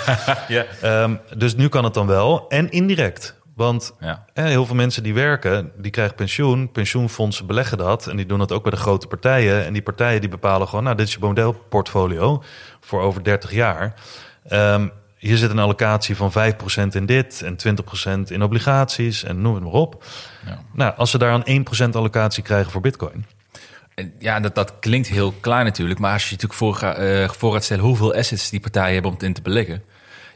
Ja. Ehm, dus nu kan het dan wel. En indirect. Want Ja. eh, heel veel mensen die werken, die krijgen pensioen. Pensioenfondsen beleggen dat. En die doen dat ook bij de grote partijen. En die partijen die bepalen gewoon... nou, dit is je modelportfolio voor over 30 jaar. Ehm, hier zit een allocatie van 5% in dit... en 20% in obligaties en noem het maar op. Ja. Nou, als ze daar een 1% allocatie krijgen voor bitcoin... Ja, dat, dat klinkt heel klein natuurlijk. Maar als je natuurlijk voor, voor gaat stellen hoeveel assets die partijen hebben om het in te beleggen.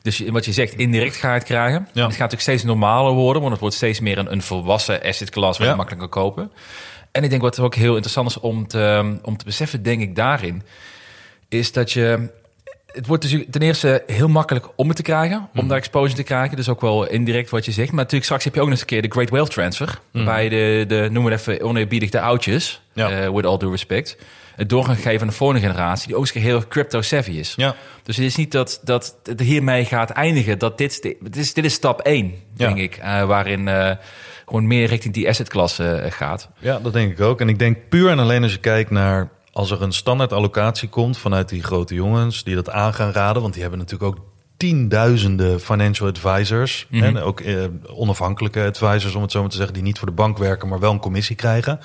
Dus je- wat je zegt, indirect ga je het krijgen. En Het gaat natuurlijk steeds normaler worden, want het wordt steeds meer een, een volwassen asset class waar Ja. je makkelijk kan kopen. En ik denk wat ook heel interessant is om te, om te beseffen, denk ik daarin, is dat je het wordt dus ten eerste heel makkelijk om het te krijgen, om Mhm. daar exposure te krijgen. Dus ook wel indirect wat je zegt. Maar natuurlijk straks heb je ook nog eens een keer de Great Wealth Transfer. Waarbij je de, de, noem het even oneerbiedig, de oudjes. Ja. eh, with all due respect, het door gaan geven aan de volgende generatie, die ook eens heel crypto-savvy is. Ja. Dus het is niet dat, dat het hiermee gaat eindigen. Dat dit, dit, is, dit is stap 1, Ja. denk ik. eh, waarin eh, gewoon meer richting die assetklasse gaat. Ja, dat denk ik ook. En ik denk puur en alleen als je kijkt naar als er een standaard allocatie komt vanuit die grote jongens die dat aan gaan raden, want die hebben natuurlijk ook tienduizenden financial advisors Mhm. en ook eh, onafhankelijke advisors om het zo maar te zeggen, die niet voor de bank werken, maar wel een commissie krijgen.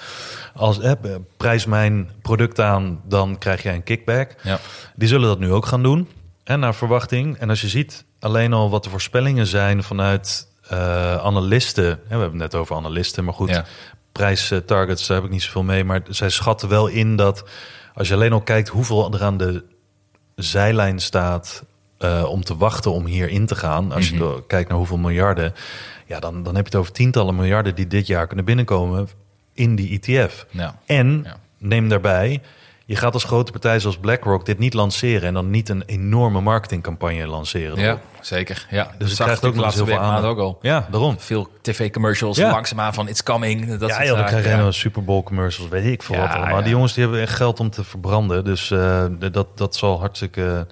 Als eh, prijs mijn product aan, dan krijg jij een kickback. Ja. Die zullen dat nu ook gaan doen. En naar verwachting. En als je ziet alleen al wat de voorspellingen zijn vanuit eh, analisten. We hebben het net over analisten, maar goed. Ja. Prijstargets, daar heb ik niet zoveel mee. Maar zij schatten wel in dat als je alleen al kijkt hoeveel er aan de zijlijn staat eh, om te wachten om hier in te gaan. Als je Mhm. kijkt naar hoeveel miljarden. Ja, dan, dan heb je het over tientallen miljarden die dit jaar kunnen binnenkomen in die ETF. Ja. En Ja. neem daarbij, je gaat als grote partij zoals BlackRock dit niet lanceren en dan niet een enorme marketingcampagne lanceren. Ja, zeker. Ja. Dus het krijgt ook nog heel veel aandacht. ook al. Ja, daarom. Veel tv-commercials Ja. langzaamaan van it's coming. Dat ja, joh, dan zaken, krijg je ja. helemaal Super Bowl commercials, weet ik veel Ja, wat ja. Die jongens die hebben echt geld om te verbranden. Dus eh, dat, dat zal hartstikke...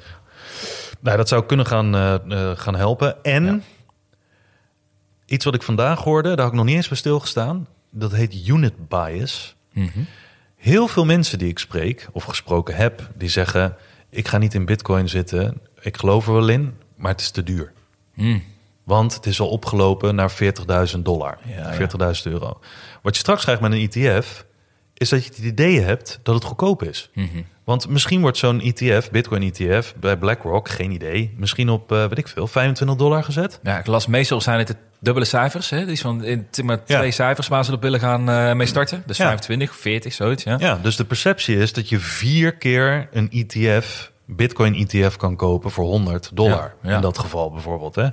nou, dat zou kunnen gaan, eh, eh, gaan helpen. En Ja. iets wat ik vandaag hoorde, daar had ik nog niet eens bij stilgestaan. Dat heet unit bias. Mhm. Heel veel mensen die ik spreek of gesproken heb, die zeggen: ik ga niet in Bitcoin zitten. Ik geloof er wel in, maar het is te duur. Mm. Want het is al opgelopen naar 40.000 dollar, Ja, 40.000 euro. Wat je straks krijgt met een ETF, is dat je het idee hebt dat het goedkoop is. Mhm. Want misschien wordt zo'n ETF, Bitcoin ETF, bij BlackRock, geen idee, misschien op, eh weet ik veel, 25 dollar gezet. Ja, ik las meestal zijn het de dubbele cijfers. Hè? Dus van in, maar Ja. twee cijfers waar ze op willen gaan eh, mee starten. Dus Ja. 25, 40, zoiets. Ja. Ja, dus de perceptie is dat je vier keer een ETF, Bitcoin ETF kan kopen voor 100 dollar. Ja, ja. In dat geval bijvoorbeeld. Hè?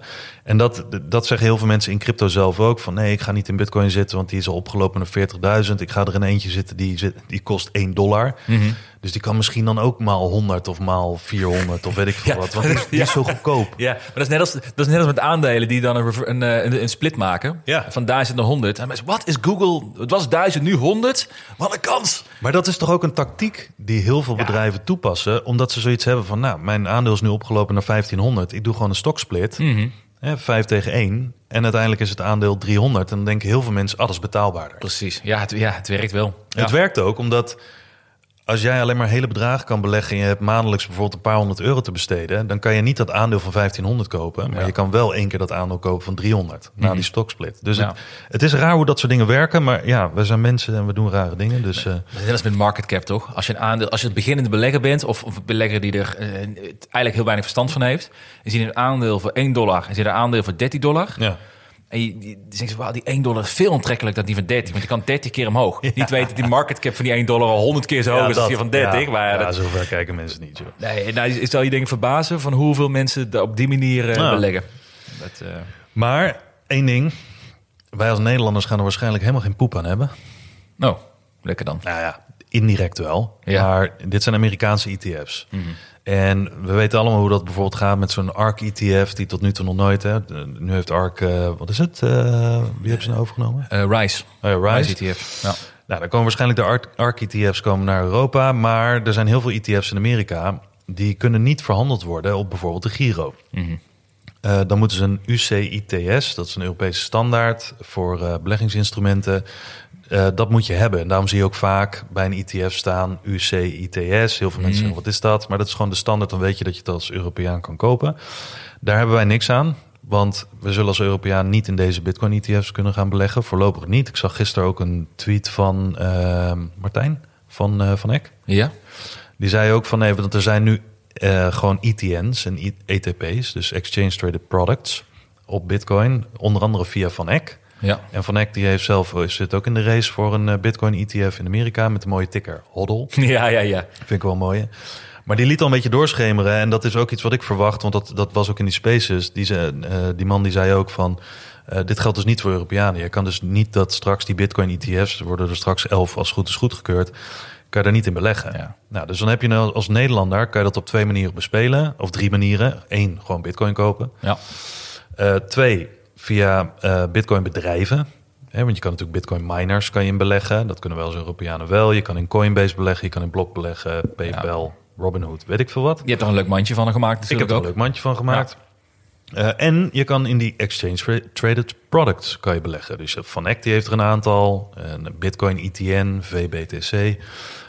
En dat, dat zeggen heel veel mensen in crypto zelf ook. Van nee, ik ga niet in Bitcoin zitten, want die is al opgelopen naar 40.000. Ik ga er in eentje zitten, die, die kost 1 dollar. Mhm. Dus die kan misschien dan ook maal 100 of maal 400 of weet ik veel Ja. wat. Want die, is- die is zo goedkoop. Ja, maar dat is, net als, dat is net als met aandelen die dan een, eh, een, een split maken. Ja. Van 1000 naar 100. En mensen, wat is Google? Het was 1000, nu 100. Wat een kans. Maar dat is toch ook een tactiek die heel veel bedrijven toepassen. Omdat ze zoiets hebben van, nou, mijn aandeel is nu opgelopen naar 1500. Ik doe gewoon een stoksplit. Mhm. Hè, 5 tegen 1. En uiteindelijk is het aandeel 300. En dan denken heel veel mensen, ah, dat is betaalbaarder. Precies. Ja, het, ja, het werkt wel. Het werkt ook omdat als jij alleen maar hele bedragen kan beleggen... en je hebt maandelijks bijvoorbeeld een paar honderd euro te besteden... dan kan je niet dat aandeel van 1500 kopen... maar Ja. je kan wel één keer dat aandeel kopen van 300 na Mhm. die stoksplit. Dus Ja. het, het is raar hoe dat soort dingen werken... maar ja, we zijn mensen en we doen rare dingen. Dus eh, Net als met market cap, toch? Als je een aandeel, als je het beginnende belegger bent, of, of een belegger die er eh, eigenlijk heel weinig verstand van heeft, en je ziet een aandeel voor 1 dollar en je ziet een aandeel voor 13 dollar, ja. En je, je denkt, wauw, die 1 dollar is veel aantrekkelijker dan die van 13, want je kan 30 keer omhoog. Niet weten dat die market cap van die 1 dollar al 100 keer zo hoog Ja, is als die van 30. Ja, maar ja, dat, zover kijken mensen niet, joh. nee, nou, je zal je denk ik verbazen van hoeveel mensen er op die manier eh, Ja. beleggen. Dat, eh, Maar één ding. Wij als Nederlanders gaan er waarschijnlijk helemaal geen poep aan hebben. nou, lekker dan. Nou ja, indirect wel. Ja. Mhm. Maar dit zijn Amerikaanse ETF's. En we weten allemaal hoe dat bijvoorbeeld gaat met zo'n ARK-ETF... die tot nu toe nog nooit... Hè, nu heeft ARK... eh, wat is het? Eh, wie hebben ze nou overgenomen? Eh, Rise. Oh ja, Rise. Rise ETF. Ja. Nou, dan komen waarschijnlijk de ARK- ARK-ETF's komen naar Europa... maar er zijn heel veel ETF's in Amerika... die kunnen niet verhandeld worden op bijvoorbeeld de Giro. Mhm. Dan moeten ze een UCITS, dat is een Europese standaard voor beleggingsinstrumenten. Eh, dat moet je hebben. En daarom zie je ook vaak bij een ETF staan UCITS. Heel veel mensen zeggen, wat is dat? Maar dat is gewoon de standaard, dan weet je dat je het als Europeaan kan kopen. Daar hebben wij niks aan. Want we zullen als Europeaan niet in deze Bitcoin-ETF's kunnen gaan beleggen. Voorlopig niet. Ik zag gisteren ook een tweet van eh, Martijn van, eh, van Eck. ja? Die zei ook van nee, want er zijn nu eh, gewoon ETN's en ETP's, dus Exchange Traded Products, op Bitcoin. Onder andere via Van Eck. Ja. En Van Eck die heeft zelf, eh, zit ook in de race voor een eh, Bitcoin ETF in Amerika met een mooie ticker, HODL. Ja, ja, ja. Vind ik wel mooi. Maar die liet al een beetje doorschemeren. En dat is ook iets wat ik verwacht. Want dat, dat was ook in die spaces. Die, ze, eh, die man die zei ook van... dit geldt dus niet voor Europeanen. Je kan dus niet dat straks die Bitcoin ETF's... er worden er straks elf als goed is goedgekeurd... kan je daar niet in beleggen. Ja. Nou, dus dan heb je nou als Nederlander, kan je dat op twee manieren bespelen. Of drie manieren. Eén, gewoon bitcoin kopen. Ja. Twee, via eh, bitcoin bedrijven. Hè, want je kan natuurlijk bitcoin miners kan je in beleggen. Dat kunnen wij als Europeanen wel. Je kan in Coinbase beleggen, je kan in Block beleggen, PayPal, Robinhood, weet ik veel wat. Je hebt er een leuk mandje van gemaakt Ik heb er een ook. leuk mandje van gemaakt. Eh, en je kan in die exchange traded products kan je beleggen. Dus Van Eck die heeft er een aantal. En Bitcoin ETN, VBTC. eh,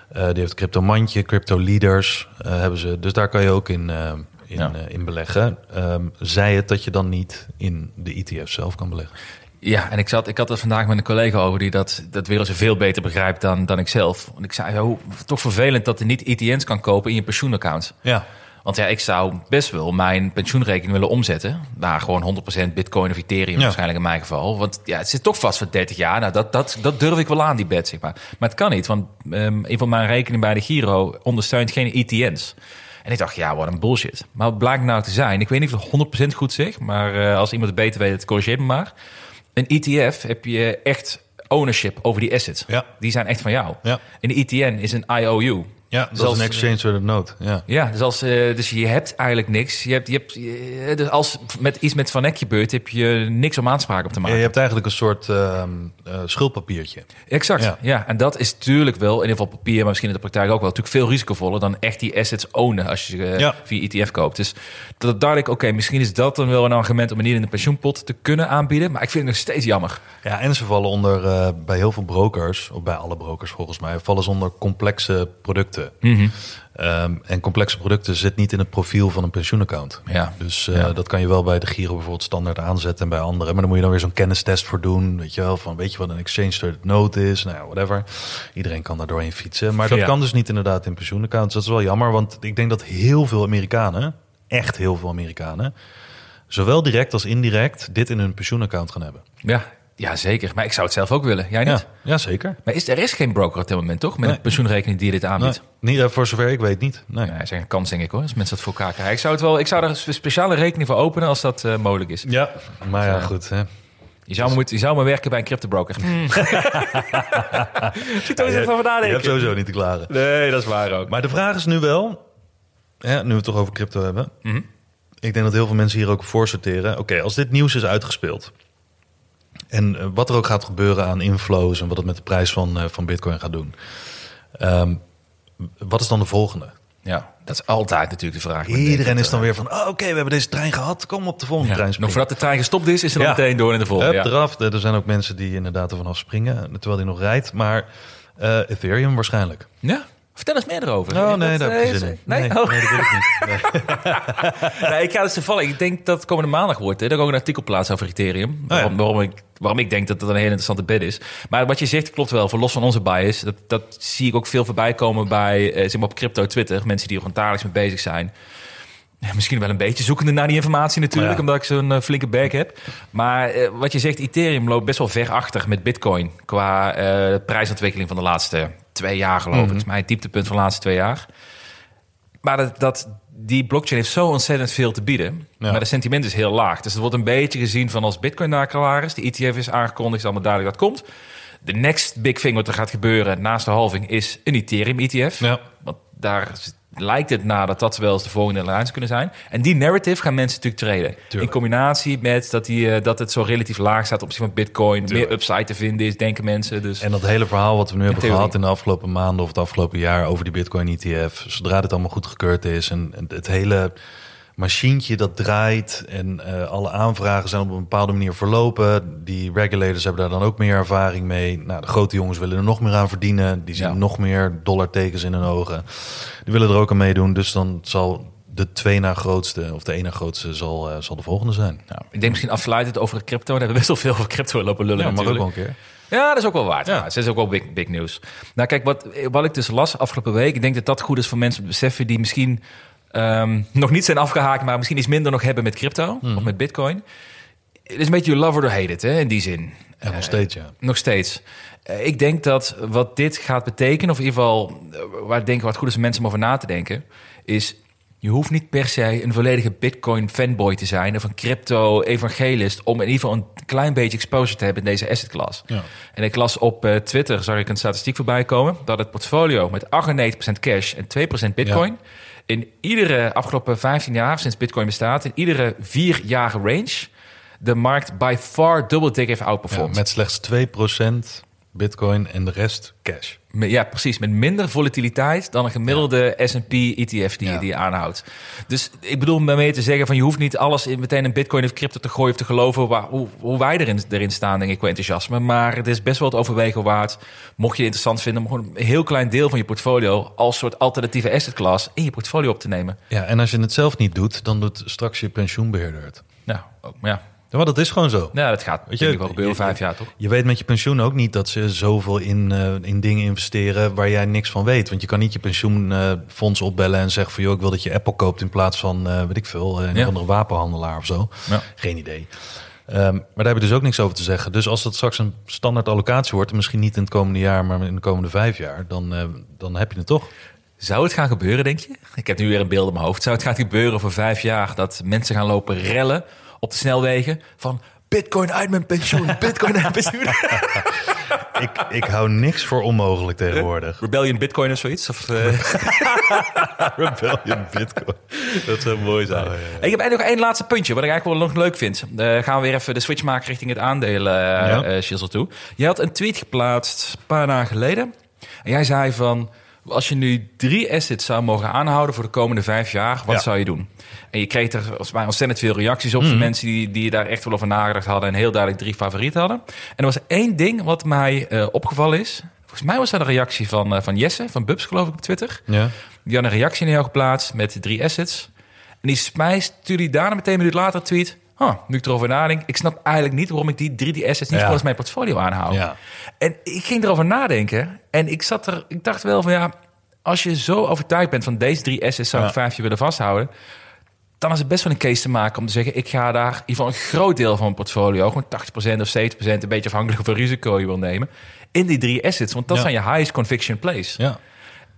die heeft een crypto mandje, crypto leaders eh, hebben ze. Dus daar kan je ook in, eh, in, Ja. eh, in beleggen. Ehm zij het dat je dan niet in de ETF zelf kan beleggen. Ja, en ik, zat, ik had het vandaag met een collega over die dat, dat wereldje veel beter begrijpt dan, dan ik zelf. Want ik zei, hoe, toch vervelend dat je niet ETN's kan kopen in je pensioenaccount. Ja, Want ja, ik zou best wel mijn pensioenrekening willen omzetten. Naar gewoon 100% bitcoin of ethereum Ja. waarschijnlijk in mijn geval. Want ja, het zit toch vast voor 30 jaar. Nou, dat, dat, dat durf ik wel aan, die bet, zeg maar. Maar het kan niet, want ehm, een van mijn rekeningen bij de Giro ondersteunt geen ETN's. En ik dacht, ja, wat een bullshit. Maar wat blijkt nou te zijn? Ik weet niet of het 100% goed zeg, maar eh, als iemand het beter weet, het corrigeert me maar. Een ETF heb je echt ownership over die assets. Ja. Die zijn echt van jou. Ja. En de ETN is een IOU. Ja dat Zelfs- is een exchange traded note. Ja. Ja, dus, als, eh, dus je hebt eigenlijk niks. Je hebt, je hebt, eh, dus als met iets met Van Eck gebeurt, heb je niks om aanspraak op te Ja, maken. je hebt eigenlijk een soort ehm, eh, schuldpapiertje. Exact. Ja. Ja. en dat is natuurlijk wel, in ieder geval papier, maar misschien in de praktijk ook wel, natuurlijk veel risicovoller dan echt die assets ownen als je Ja. via ETF koopt. Dus dat dacht ik, oké, misschien is dat dan wel een argument om een in de pensioenpot te kunnen aanbieden. Maar ik vind het nog steeds jammer. Ja, en ze vallen onder, bij heel veel brokers, of bij alle brokers volgens mij, vallen ze onder complexe producten. Ehm, en complexe producten zit niet in het profiel van een pensioenaccount. Ja. Dus eh, Ja. dat kan je wel bij de Giro bijvoorbeeld standaard aanzetten en bij anderen. Maar dan moet je dan weer zo'n kennistest voor doen. Weet je wel, van weet je wat een exchange traded note is? Nou, ja, whatever. Iedereen kan daar doorheen fietsen. Maar dat Ja. kan dus niet inderdaad in pensioenaccounts. Dat is wel jammer, want ik denk dat heel veel Amerikanen, echt heel veel Amerikanen, zowel direct als indirect dit in hun pensioenaccount gaan hebben. Ja, ja, zeker. Maar ik zou het zelf ook willen. Jij niet? Ja, ja zeker. Maar is, er is geen broker op dit moment, toch? Met Nee. een pensioenrekening die dit Nee, aanbiedt. niet, eh, voor zover ik weet niet. Nee. Ja, is een kans, denk ik hoor. Als mensen dat voor elkaar krijgen. Ik zou, het wel, ik zou er een spe- speciale rekening voor openen als dat eh, mogelijk is. Ja, maar ja, goed. Hè. Je zou, moeten, je zou maar werken bij een cryptobroker. Hmm. Zit er eens even over Je nadenken. hebt sowieso niet te klagen. Nee, dat is waar ook. Maar de vraag is nu wel, nu we het toch over crypto hebben. Mhm. Ik denk dat heel veel mensen hier ook voor sorteren. Oké, als dit nieuws is uitgespeeld. En eh, wat er ook gaat gebeuren aan inflows en wat het met de prijs van, eh, van Bitcoin gaat doen. Ehm, wat is dan de volgende? Ja, dat is altijd natuurlijk de vraag. Iedereen is dan weer van, oh, oké, we hebben deze trein gehad. Kom op de volgende Ja, trein nog springen. voordat de trein gestopt is, is er Ja. dan meteen door in de volgende. Hup, Ja. eraf. Er zijn ook mensen die inderdaad er vanaf springen, terwijl die nog rijdt. Maar eh, Ethereum waarschijnlijk. ja, vertel eens meer erover. Oh nee, Dat, heb ik eh, geen zin in. Nee? nee, Oh. nee, dat wil ik niet. Nee. ik ga dus toevallig. Ik denk dat het komende maandag wordt. Hè. Daar ook een artikel plaats over Ethereum. Oh waarom, waarom, ik, waarom ik denk dat het een hele interessante bed is. Maar wat je zegt klopt wel. Voor los van onze bias. Dat, dat zie ik ook veel voorbij komen bij eh, zeg maar op crypto Twitter. Mensen die er gewoon dagelijks mee bezig zijn. Misschien wel een beetje zoekende naar die informatie natuurlijk, Ja. omdat ik zo'n eh, flinke bag heb. Maar eh, wat je zegt, Ethereum loopt best wel ver achter met Bitcoin qua prijsontwikkeling van de laatste twee jaar, geloof ik. Mhm. Dat is mijn dieptepunt van de laatste twee jaar. Maar dat, dat, die blockchain heeft zo ontzettend veel te bieden. Ja. Maar de sentiment is heel laag. Dus het wordt een beetje gezien van als Bitcoin daar klaar is. De ETF is aangekondigd, is allemaal duidelijk dat komt. De next big thing wat er gaat gebeuren naast de halving is een Ethereum ETF. Ja. Want daar lijkt het naar dat dat wel eens de volgende lijn zou kunnen zijn. En die narrative gaan mensen natuurlijk treden. Tuurlijk. In combinatie met dat, die, eh, dat het zo relatief laag staat op zich van Bitcoin. Meer upside te vinden is, denken mensen. Dus En dat hele verhaal wat we nu hebben theorie. gehad in de afgelopen maanden of het afgelopen jaar over die Bitcoin ETF, zodra dit allemaal goedgekeurd is en en het hele machientje dat draait en eh, alle aanvragen zijn op een bepaalde manier verlopen. Die regulators hebben daar dan ook meer ervaring mee. Nou, de grote jongens willen er nog meer aan verdienen. Die zien Ja. nog meer dollartekens in hun ogen. Die willen er ook aan meedoen. Dus dan zal de twee na grootste of de na grootste zal, eh, zal de volgende zijn. ik denk misschien afsluitend over crypto. We hebben best wel veel over crypto lopen lullen Ja, mag ook wel een keer. Ja, dat is ook wel waard. Ja. Het is ook wel big, big nieuws. Nou, kijk, wat, wat ik dus las afgelopen week. Ik denk dat dat goed is voor mensen te beseffen die misschien ehm, nog niet zijn afgehaakt, maar misschien iets minder nog hebben met crypto Mhm. of met Bitcoin. Het is een beetje you love it or hate it, hè, in die zin. Nog steeds, ja. Nog steeds. Eh, ik denk dat wat dit gaat betekenen, of in ieder geval eh, waar ik denk wat goed is om mensen om over na te denken, is Je hoeft niet per se een volledige Bitcoin fanboy te zijn of een crypto evangelist om in ieder geval een klein beetje exposure te hebben in deze asset class. Ja. En ik las op eh, Twitter, zag ik een statistiek voorbij komen, dat het portfolio met 98% cash en 2% Bitcoin in iedere afgelopen 15 jaar sinds Bitcoin bestaat, in iedere vier jaar range, de markt by far dubbel dik heeft Ja, outperformed. met slechts 2% bitcoin en de rest cash. Ja, precies. Met minder volatiliteit dan een gemiddelde S&P ETF die, Ja. die je aanhoudt. Dus ik bedoel daarmee te zeggen van je hoeft niet alles in, meteen in bitcoin of crypto te gooien of te geloven waar, hoe, hoe wij erin, erin staan, denk ik, qua enthousiasme. Maar het is best wel het overwegen waard. Mocht je het interessant vinden om gewoon een heel klein deel van je portfolio als soort alternatieve asset class in je portfolio op te nemen. Ja, en als je het zelf niet doet, dan doet straks je pensioenbeheerder het. Nou, ook, maar ja. Ja, maar dat is gewoon zo. ja, dat gaat Weet denk je, ik wel gebeuren vijf jaar, toch? Je weet met je pensioen ook niet dat ze zoveel in, eh, in dingen investeren waar jij niks van weet. Want je kan niet je pensioenfonds opbellen en zeggen van joh, ik wil dat je Apple koopt in plaats van, eh weet ik veel, een Ja. andere wapenhandelaar of zo. Ja. Geen idee. Ehm, maar daar heb je dus ook niks over te zeggen. Dus als dat straks een standaard allocatie wordt, en misschien niet in het komende jaar, maar in de komende vijf jaar, dan, eh, dan heb je het toch. Zou het gaan gebeuren, denk je? Ik heb nu weer een beeld in mijn hoofd. Zou het gaan gebeuren voor vijf jaar dat mensen gaan lopen rellen op de snelwegen van Bitcoin uit mijn pensioen, Bitcoin uit mijn pensioen. ik, ik hou niks voor onmogelijk tegenwoordig. Rebellion Bitcoin of zoiets? Of, eh, Rebellion Bitcoin. dat zou mooi zijn. Oh, ja, ja. Ik heb eigenlijk nog één laatste puntje, wat ik eigenlijk wel nog leuk vind. Eh gaan we weer even de switch maken richting het aandelen, Ja. Shizzle toe. Je had een tweet geplaatst een paar dagen geleden. En jij zei van, als je nu drie assets zou mogen aanhouden voor de komende vijf jaar, wat Ja. Mhm. zou je doen? En je kreeg er volgens mij ontzettend veel reacties op van mensen die, die daar echt wel over nagedacht hadden en heel duidelijk drie favorieten hadden. En er was één ding wat mij eh, opgevallen is. Volgens mij was dat een reactie van, eh, van Jesse, van Bubs geloof ik op Twitter. Ja. Die had een reactie jou geplaatst met drie assets. En die smijt, stuurde die daarna meteen een minuut later tweet. Huh, nu ik erover nadenk, ik snap eigenlijk niet waarom ik die drie die assets niet Ja. mijn portfolio aanhoud. Ja. En ik ging erover nadenken en ik zat er, ik dacht wel van ja, als je zo overtuigd bent van deze drie assets zou ik Ja. vijf willen vasthouden, dan is het best wel een case te maken om te zeggen, ik ga daar in ieder geval een groot deel van mijn portfolio, gewoon 80% of 70%, een beetje afhankelijk van risico je wil nemen, in die drie assets, want dat Ja. zijn je highest conviction plays. ja.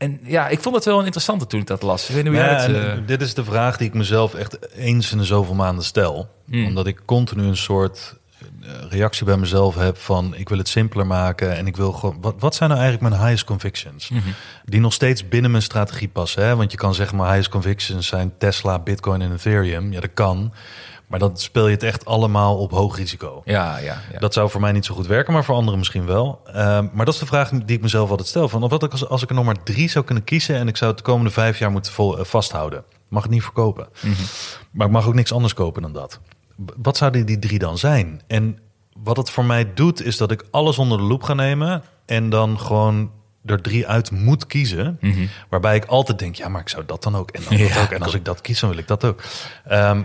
En ja, ik vond het wel een interessante toen ik dat las. Ik weet niet hoe jij eh, Dit is de vraag die ik mezelf echt eens in de zoveel maanden stel. Hmm. Omdat ik continu een soort eh, reactie bij mezelf heb van... ik wil het simpeler maken en ik wil gewoon... Wat, wat zijn nou eigenlijk mijn highest convictions? Mhm. Die nog steeds binnen mijn strategie passen. Hè? Want je kan zeggen, mijn highest convictions zijn Tesla, Bitcoin en Ethereum. Ja, dat kan. Maar dan speel je het echt allemaal op hoog risico. ja, ja, ja. Dat zou voor mij niet zo goed werken, maar voor anderen misschien wel. Ehm, maar dat is de vraag die ik mezelf altijd stel. Van, wat ik als, als ik er nog maar drie zou kunnen kiezen... en ik zou het de komende vijf jaar moeten vol, eh, vasthouden. Mag het niet verkopen. Maar ik mag ook niks anders kopen dan dat. Wat zouden die drie dan zijn? En wat het voor mij doet, is dat ik alles onder de loep ga nemen... en dan gewoon er drie uit moet kiezen. Waarbij ik altijd denk, ja, maar ik zou dat dan ook. En dan dat ook. En als ik dat kies, dan wil ik dat ook. Ehm,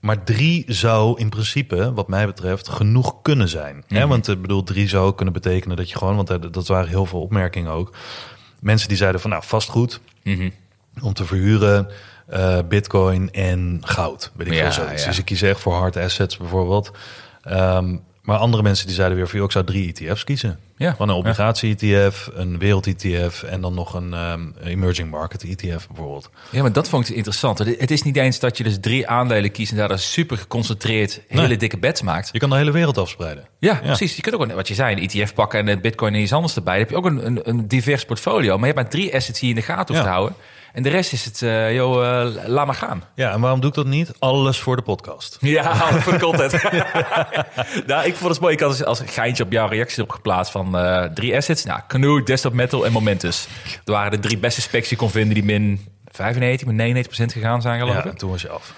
maar drie zou in principe, wat mij betreft, genoeg kunnen zijn. Hè? Want ik bedoel, drie zou kunnen betekenen dat je gewoon, want er- dat waren heel veel opmerkingen ook. Mensen die zeiden van, nou, vastgoed om te verhuren, eh, bitcoin en goud. Weet ik Ja, veel zoiets. ja. Dus ik kies echt voor hard assets bijvoorbeeld. Ehm, maar andere mensen die zeiden weer van, ik zou drie ETF's kiezen. Ja, Van een obligatie-ETF, een wereld-ETF en dan nog een ehm, emerging market ETF bijvoorbeeld. Ja, maar dat vond ik interessant. Het het is niet eens dat je dus drie aandelen kiest... en daar dan super geconcentreerd hele Nee. dikke bets maakt. Je kan de hele wereld afspreiden. Ja, precies. Je kunt ook, een- wat je zei, een ETF pakken en een bitcoin en iets anders erbij. Dan heb je ook een, een, een divers portfolio. Maar je hebt maar drie assets die je in de gaten hoeft Ja. te houden. En de rest is het, joh, eh, laat maar gaan. Ja, en waarom doe ik dat niet? Alles voor de podcast. Ja, voor content. nou, ik vond het mooi. Ik had als, geintje op jouw reactie op geplaatst van eh, drie assets. Nou, Canoe, Desktop Metal en Momentus. Dat waren de drie beste specs die ik kon vinden die min 95, min 99% gegaan zijn geloof Ja, ik. toen was je af.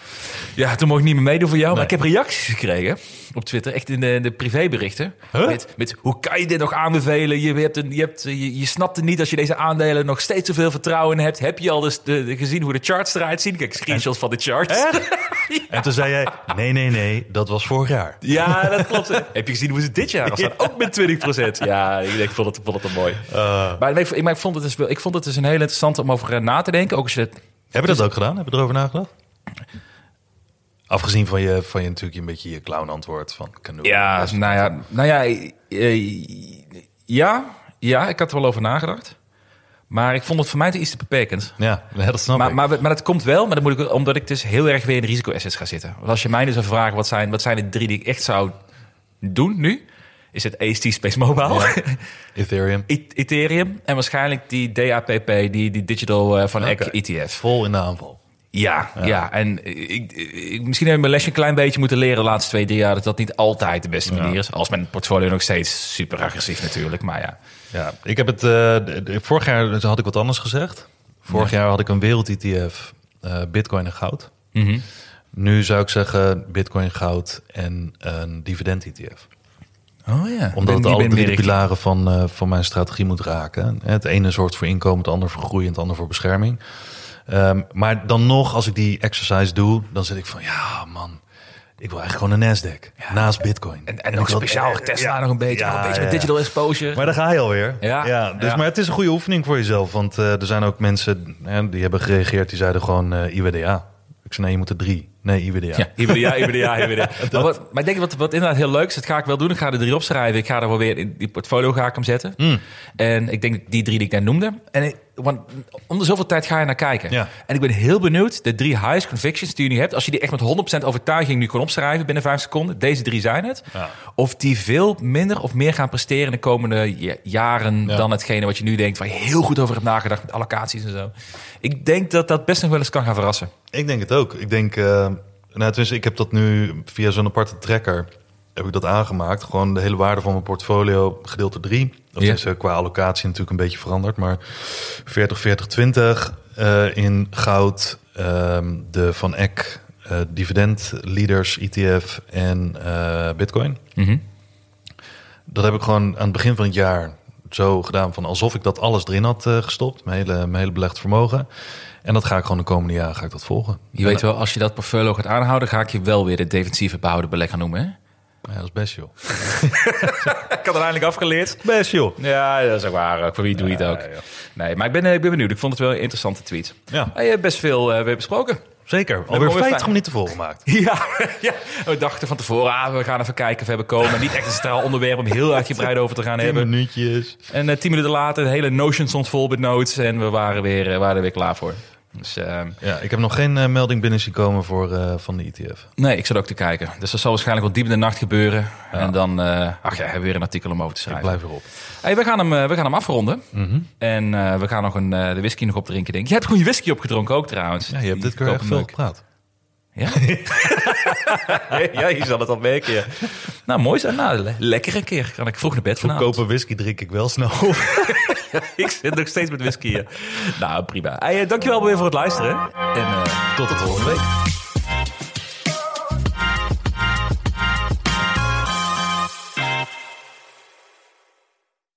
Ja, toen mocht ik niet meer meedoen voor jou. Maar ik heb reacties gekregen op Twitter, echt in de, de privéberichten. Met, met hoe kan je dit nog aanbevelen? Je, hebt een, je, hebt, je, je snapt het niet als je deze aandelen nog steeds zoveel vertrouwen in hebt. Heb je al dus de, de- gezien hoe de charts eruit zien? Kijk, screenshots van de charts. En toen zei jij, nee, nee, nee, dat was vorig jaar. Ja, dat klopt. Heb je gezien hoe ze dit jaar staan? Ook met 20%. Ja, ik, vond het, ik vond het wel mooi. maar, ik, ik, maar ik, vond het dus, ik vond het dus een heel interessant om over eh, na te denken. Ook als je het Heb je dat ook gedaan? Heb je erover nagedacht? Afgezien van je, van je natuurlijk een beetje je clown antwoord van Canoe. Ja, nou ja, nou ja, eh, ja, ja, ik had er wel over nagedacht. Maar ik vond het voor mij te iets te beperkend. Ja, dat snap Maar, ik. maar, maar dat komt wel, maar dan moet ik, omdat ik dus heel erg weer in de risico-assets ga zitten. Want als je mij dus zou vragen, wat zijn, wat zijn de drie die ik echt zou doen nu? Is het AST Space Mobile, Ethereum. E- Ethereum en waarschijnlijk die DAPP, die, die Digital eh, van. ECK ETF. Vol in de aanval. Ja, ja. en ik, ik, misschien heb ik mijn lesje een klein beetje moeten leren de laatste twee, drie jaar... dat dat niet altijd de beste manier is. Als mijn portfolio nog steeds super agressief natuurlijk, maar ja. Ja, ik heb het. eh, vorig jaar had ik wat anders gezegd. Vorig jaar had ik een wereld-ETF, eh, Bitcoin en goud. Mhm. Nu zou ik zeggen Bitcoin, goud en een dividend-ETF. Oh ja. Omdat het alle drie de pilaren van, eh, van mijn strategie moet raken. Het ene zorgt voor inkomen, het andere voor groei en het andere voor bescherming. Ehm, maar dan nog, als ik die exercise doe, dan zit ik van ja, man. Ik wil eigenlijk gewoon een Nasdaq. Naast Bitcoin. En, en wil- speciaal Tesla ja, nog een beetje, ja, een beetje met digital exposure. Maar daar ga je alweer. Ja, dus, ja. Maar het is een goede oefening voor jezelf. Want eh, er zijn ook mensen hè, die hebben gereageerd. Die zeiden gewoon eh, IWDA. Ik zei nee, je moet er drie. Nee, IWDA. Ja, IBDA, IBDA, IBDA. maar, wat, maar ik denk wat, wat inderdaad heel leuk is, dat ga ik wel doen. Ik ga er drie opschrijven. Ik ga er wel weer in die portfolio ga ik hem zetten. Mm. En ik denk die drie die ik net noemde. En ik, want om de zoveel tijd ga je naar kijken. Ja. En ik ben heel benieuwd, de drie highest convictions die je nu hebt, als je die echt met 100% overtuiging nu kon opschrijven binnen vijf seconden, deze drie zijn het. Ja. Of die veel minder of meer gaan presteren in de komende ja- jaren Ja. dan hetgene wat je nu denkt, waar je heel goed over hebt nagedacht met allocaties en zo. Ik denk dat dat best nog wel eens kan gaan verrassen. Ik denk het ook. Ik denk, eh nou, tenminste, ik heb dat nu via zo'n aparte tracker heb ik dat aangemaakt. Gewoon de hele waarde van mijn portfolio gedeeld door drie. Dat Ja. is qua allocatie natuurlijk een beetje veranderd, maar 40, 40, 20 eh, in goud, ehm, de Van Eck eh, dividend leaders ETF en eh, Bitcoin. Mhm. Dat heb ik gewoon aan het begin van het jaar zo gedaan van alsof ik dat alles erin had eh, gestopt, mijn hele, mijn hele belegd vermogen. En dat ga ik gewoon de komende jaren ga ik dat volgen. Je weet wel, als je dat portfolio gaat aanhouden, ga ik je wel weer de defensieve behouden belegger noemen. Hè? Ja, dat is best joh. Ik had uiteindelijk afgeleerd. Best joh. Ja, dat is ook waar. Voor wie doe je het ook? Nee, maar ik ben, eh, ik ben benieuwd. Ik vond het wel een interessante tweet. Ja, je hebt best veel eh, weer besproken. zeker. Alweer fijn. 50 minuten volgemaakt. Ja, ja, we dachten van tevoren, ah, we gaan even kijken of we hebben komen. Niet echt een centraal onderwerp om heel uitgebreid over te gaan 10 hebben. minuutjes. En eh, tien minuten later, de hele Notion stond vol met notes en we waren, weer, eh, waren er weer klaar voor. Dus eh, Ja, ik heb nog geen eh, melding binnen zien komen voor, eh, van de ETF. nee, ik zat ook te kijken. Dus dat zal waarschijnlijk wel diep in de nacht gebeuren. En dan, eh, ach ja, hebben we weer een artikel om over te Ik schrijven. blijf erop. Hey, we, gaan hem, we gaan hem afronden. Mhm. En we gaan nog een, de whisky nog opdrinken, denk ik. Je hebt gewoon je whisky opgedronken ook trouwens. Ja, je hebt dit keer echt veel gepraat. Ja? ja, je zal het al merken. ja. Nou, mooi zo. Nou, le- lekker een keer. Kan ik vroeg naar bed vanavond. Goedkope whisky drink ik wel snel. ik zit nog steeds met whisky. Nou, prima. Hey, eh, dankjewel weer voor het luisteren. En eh, tot de volgende week.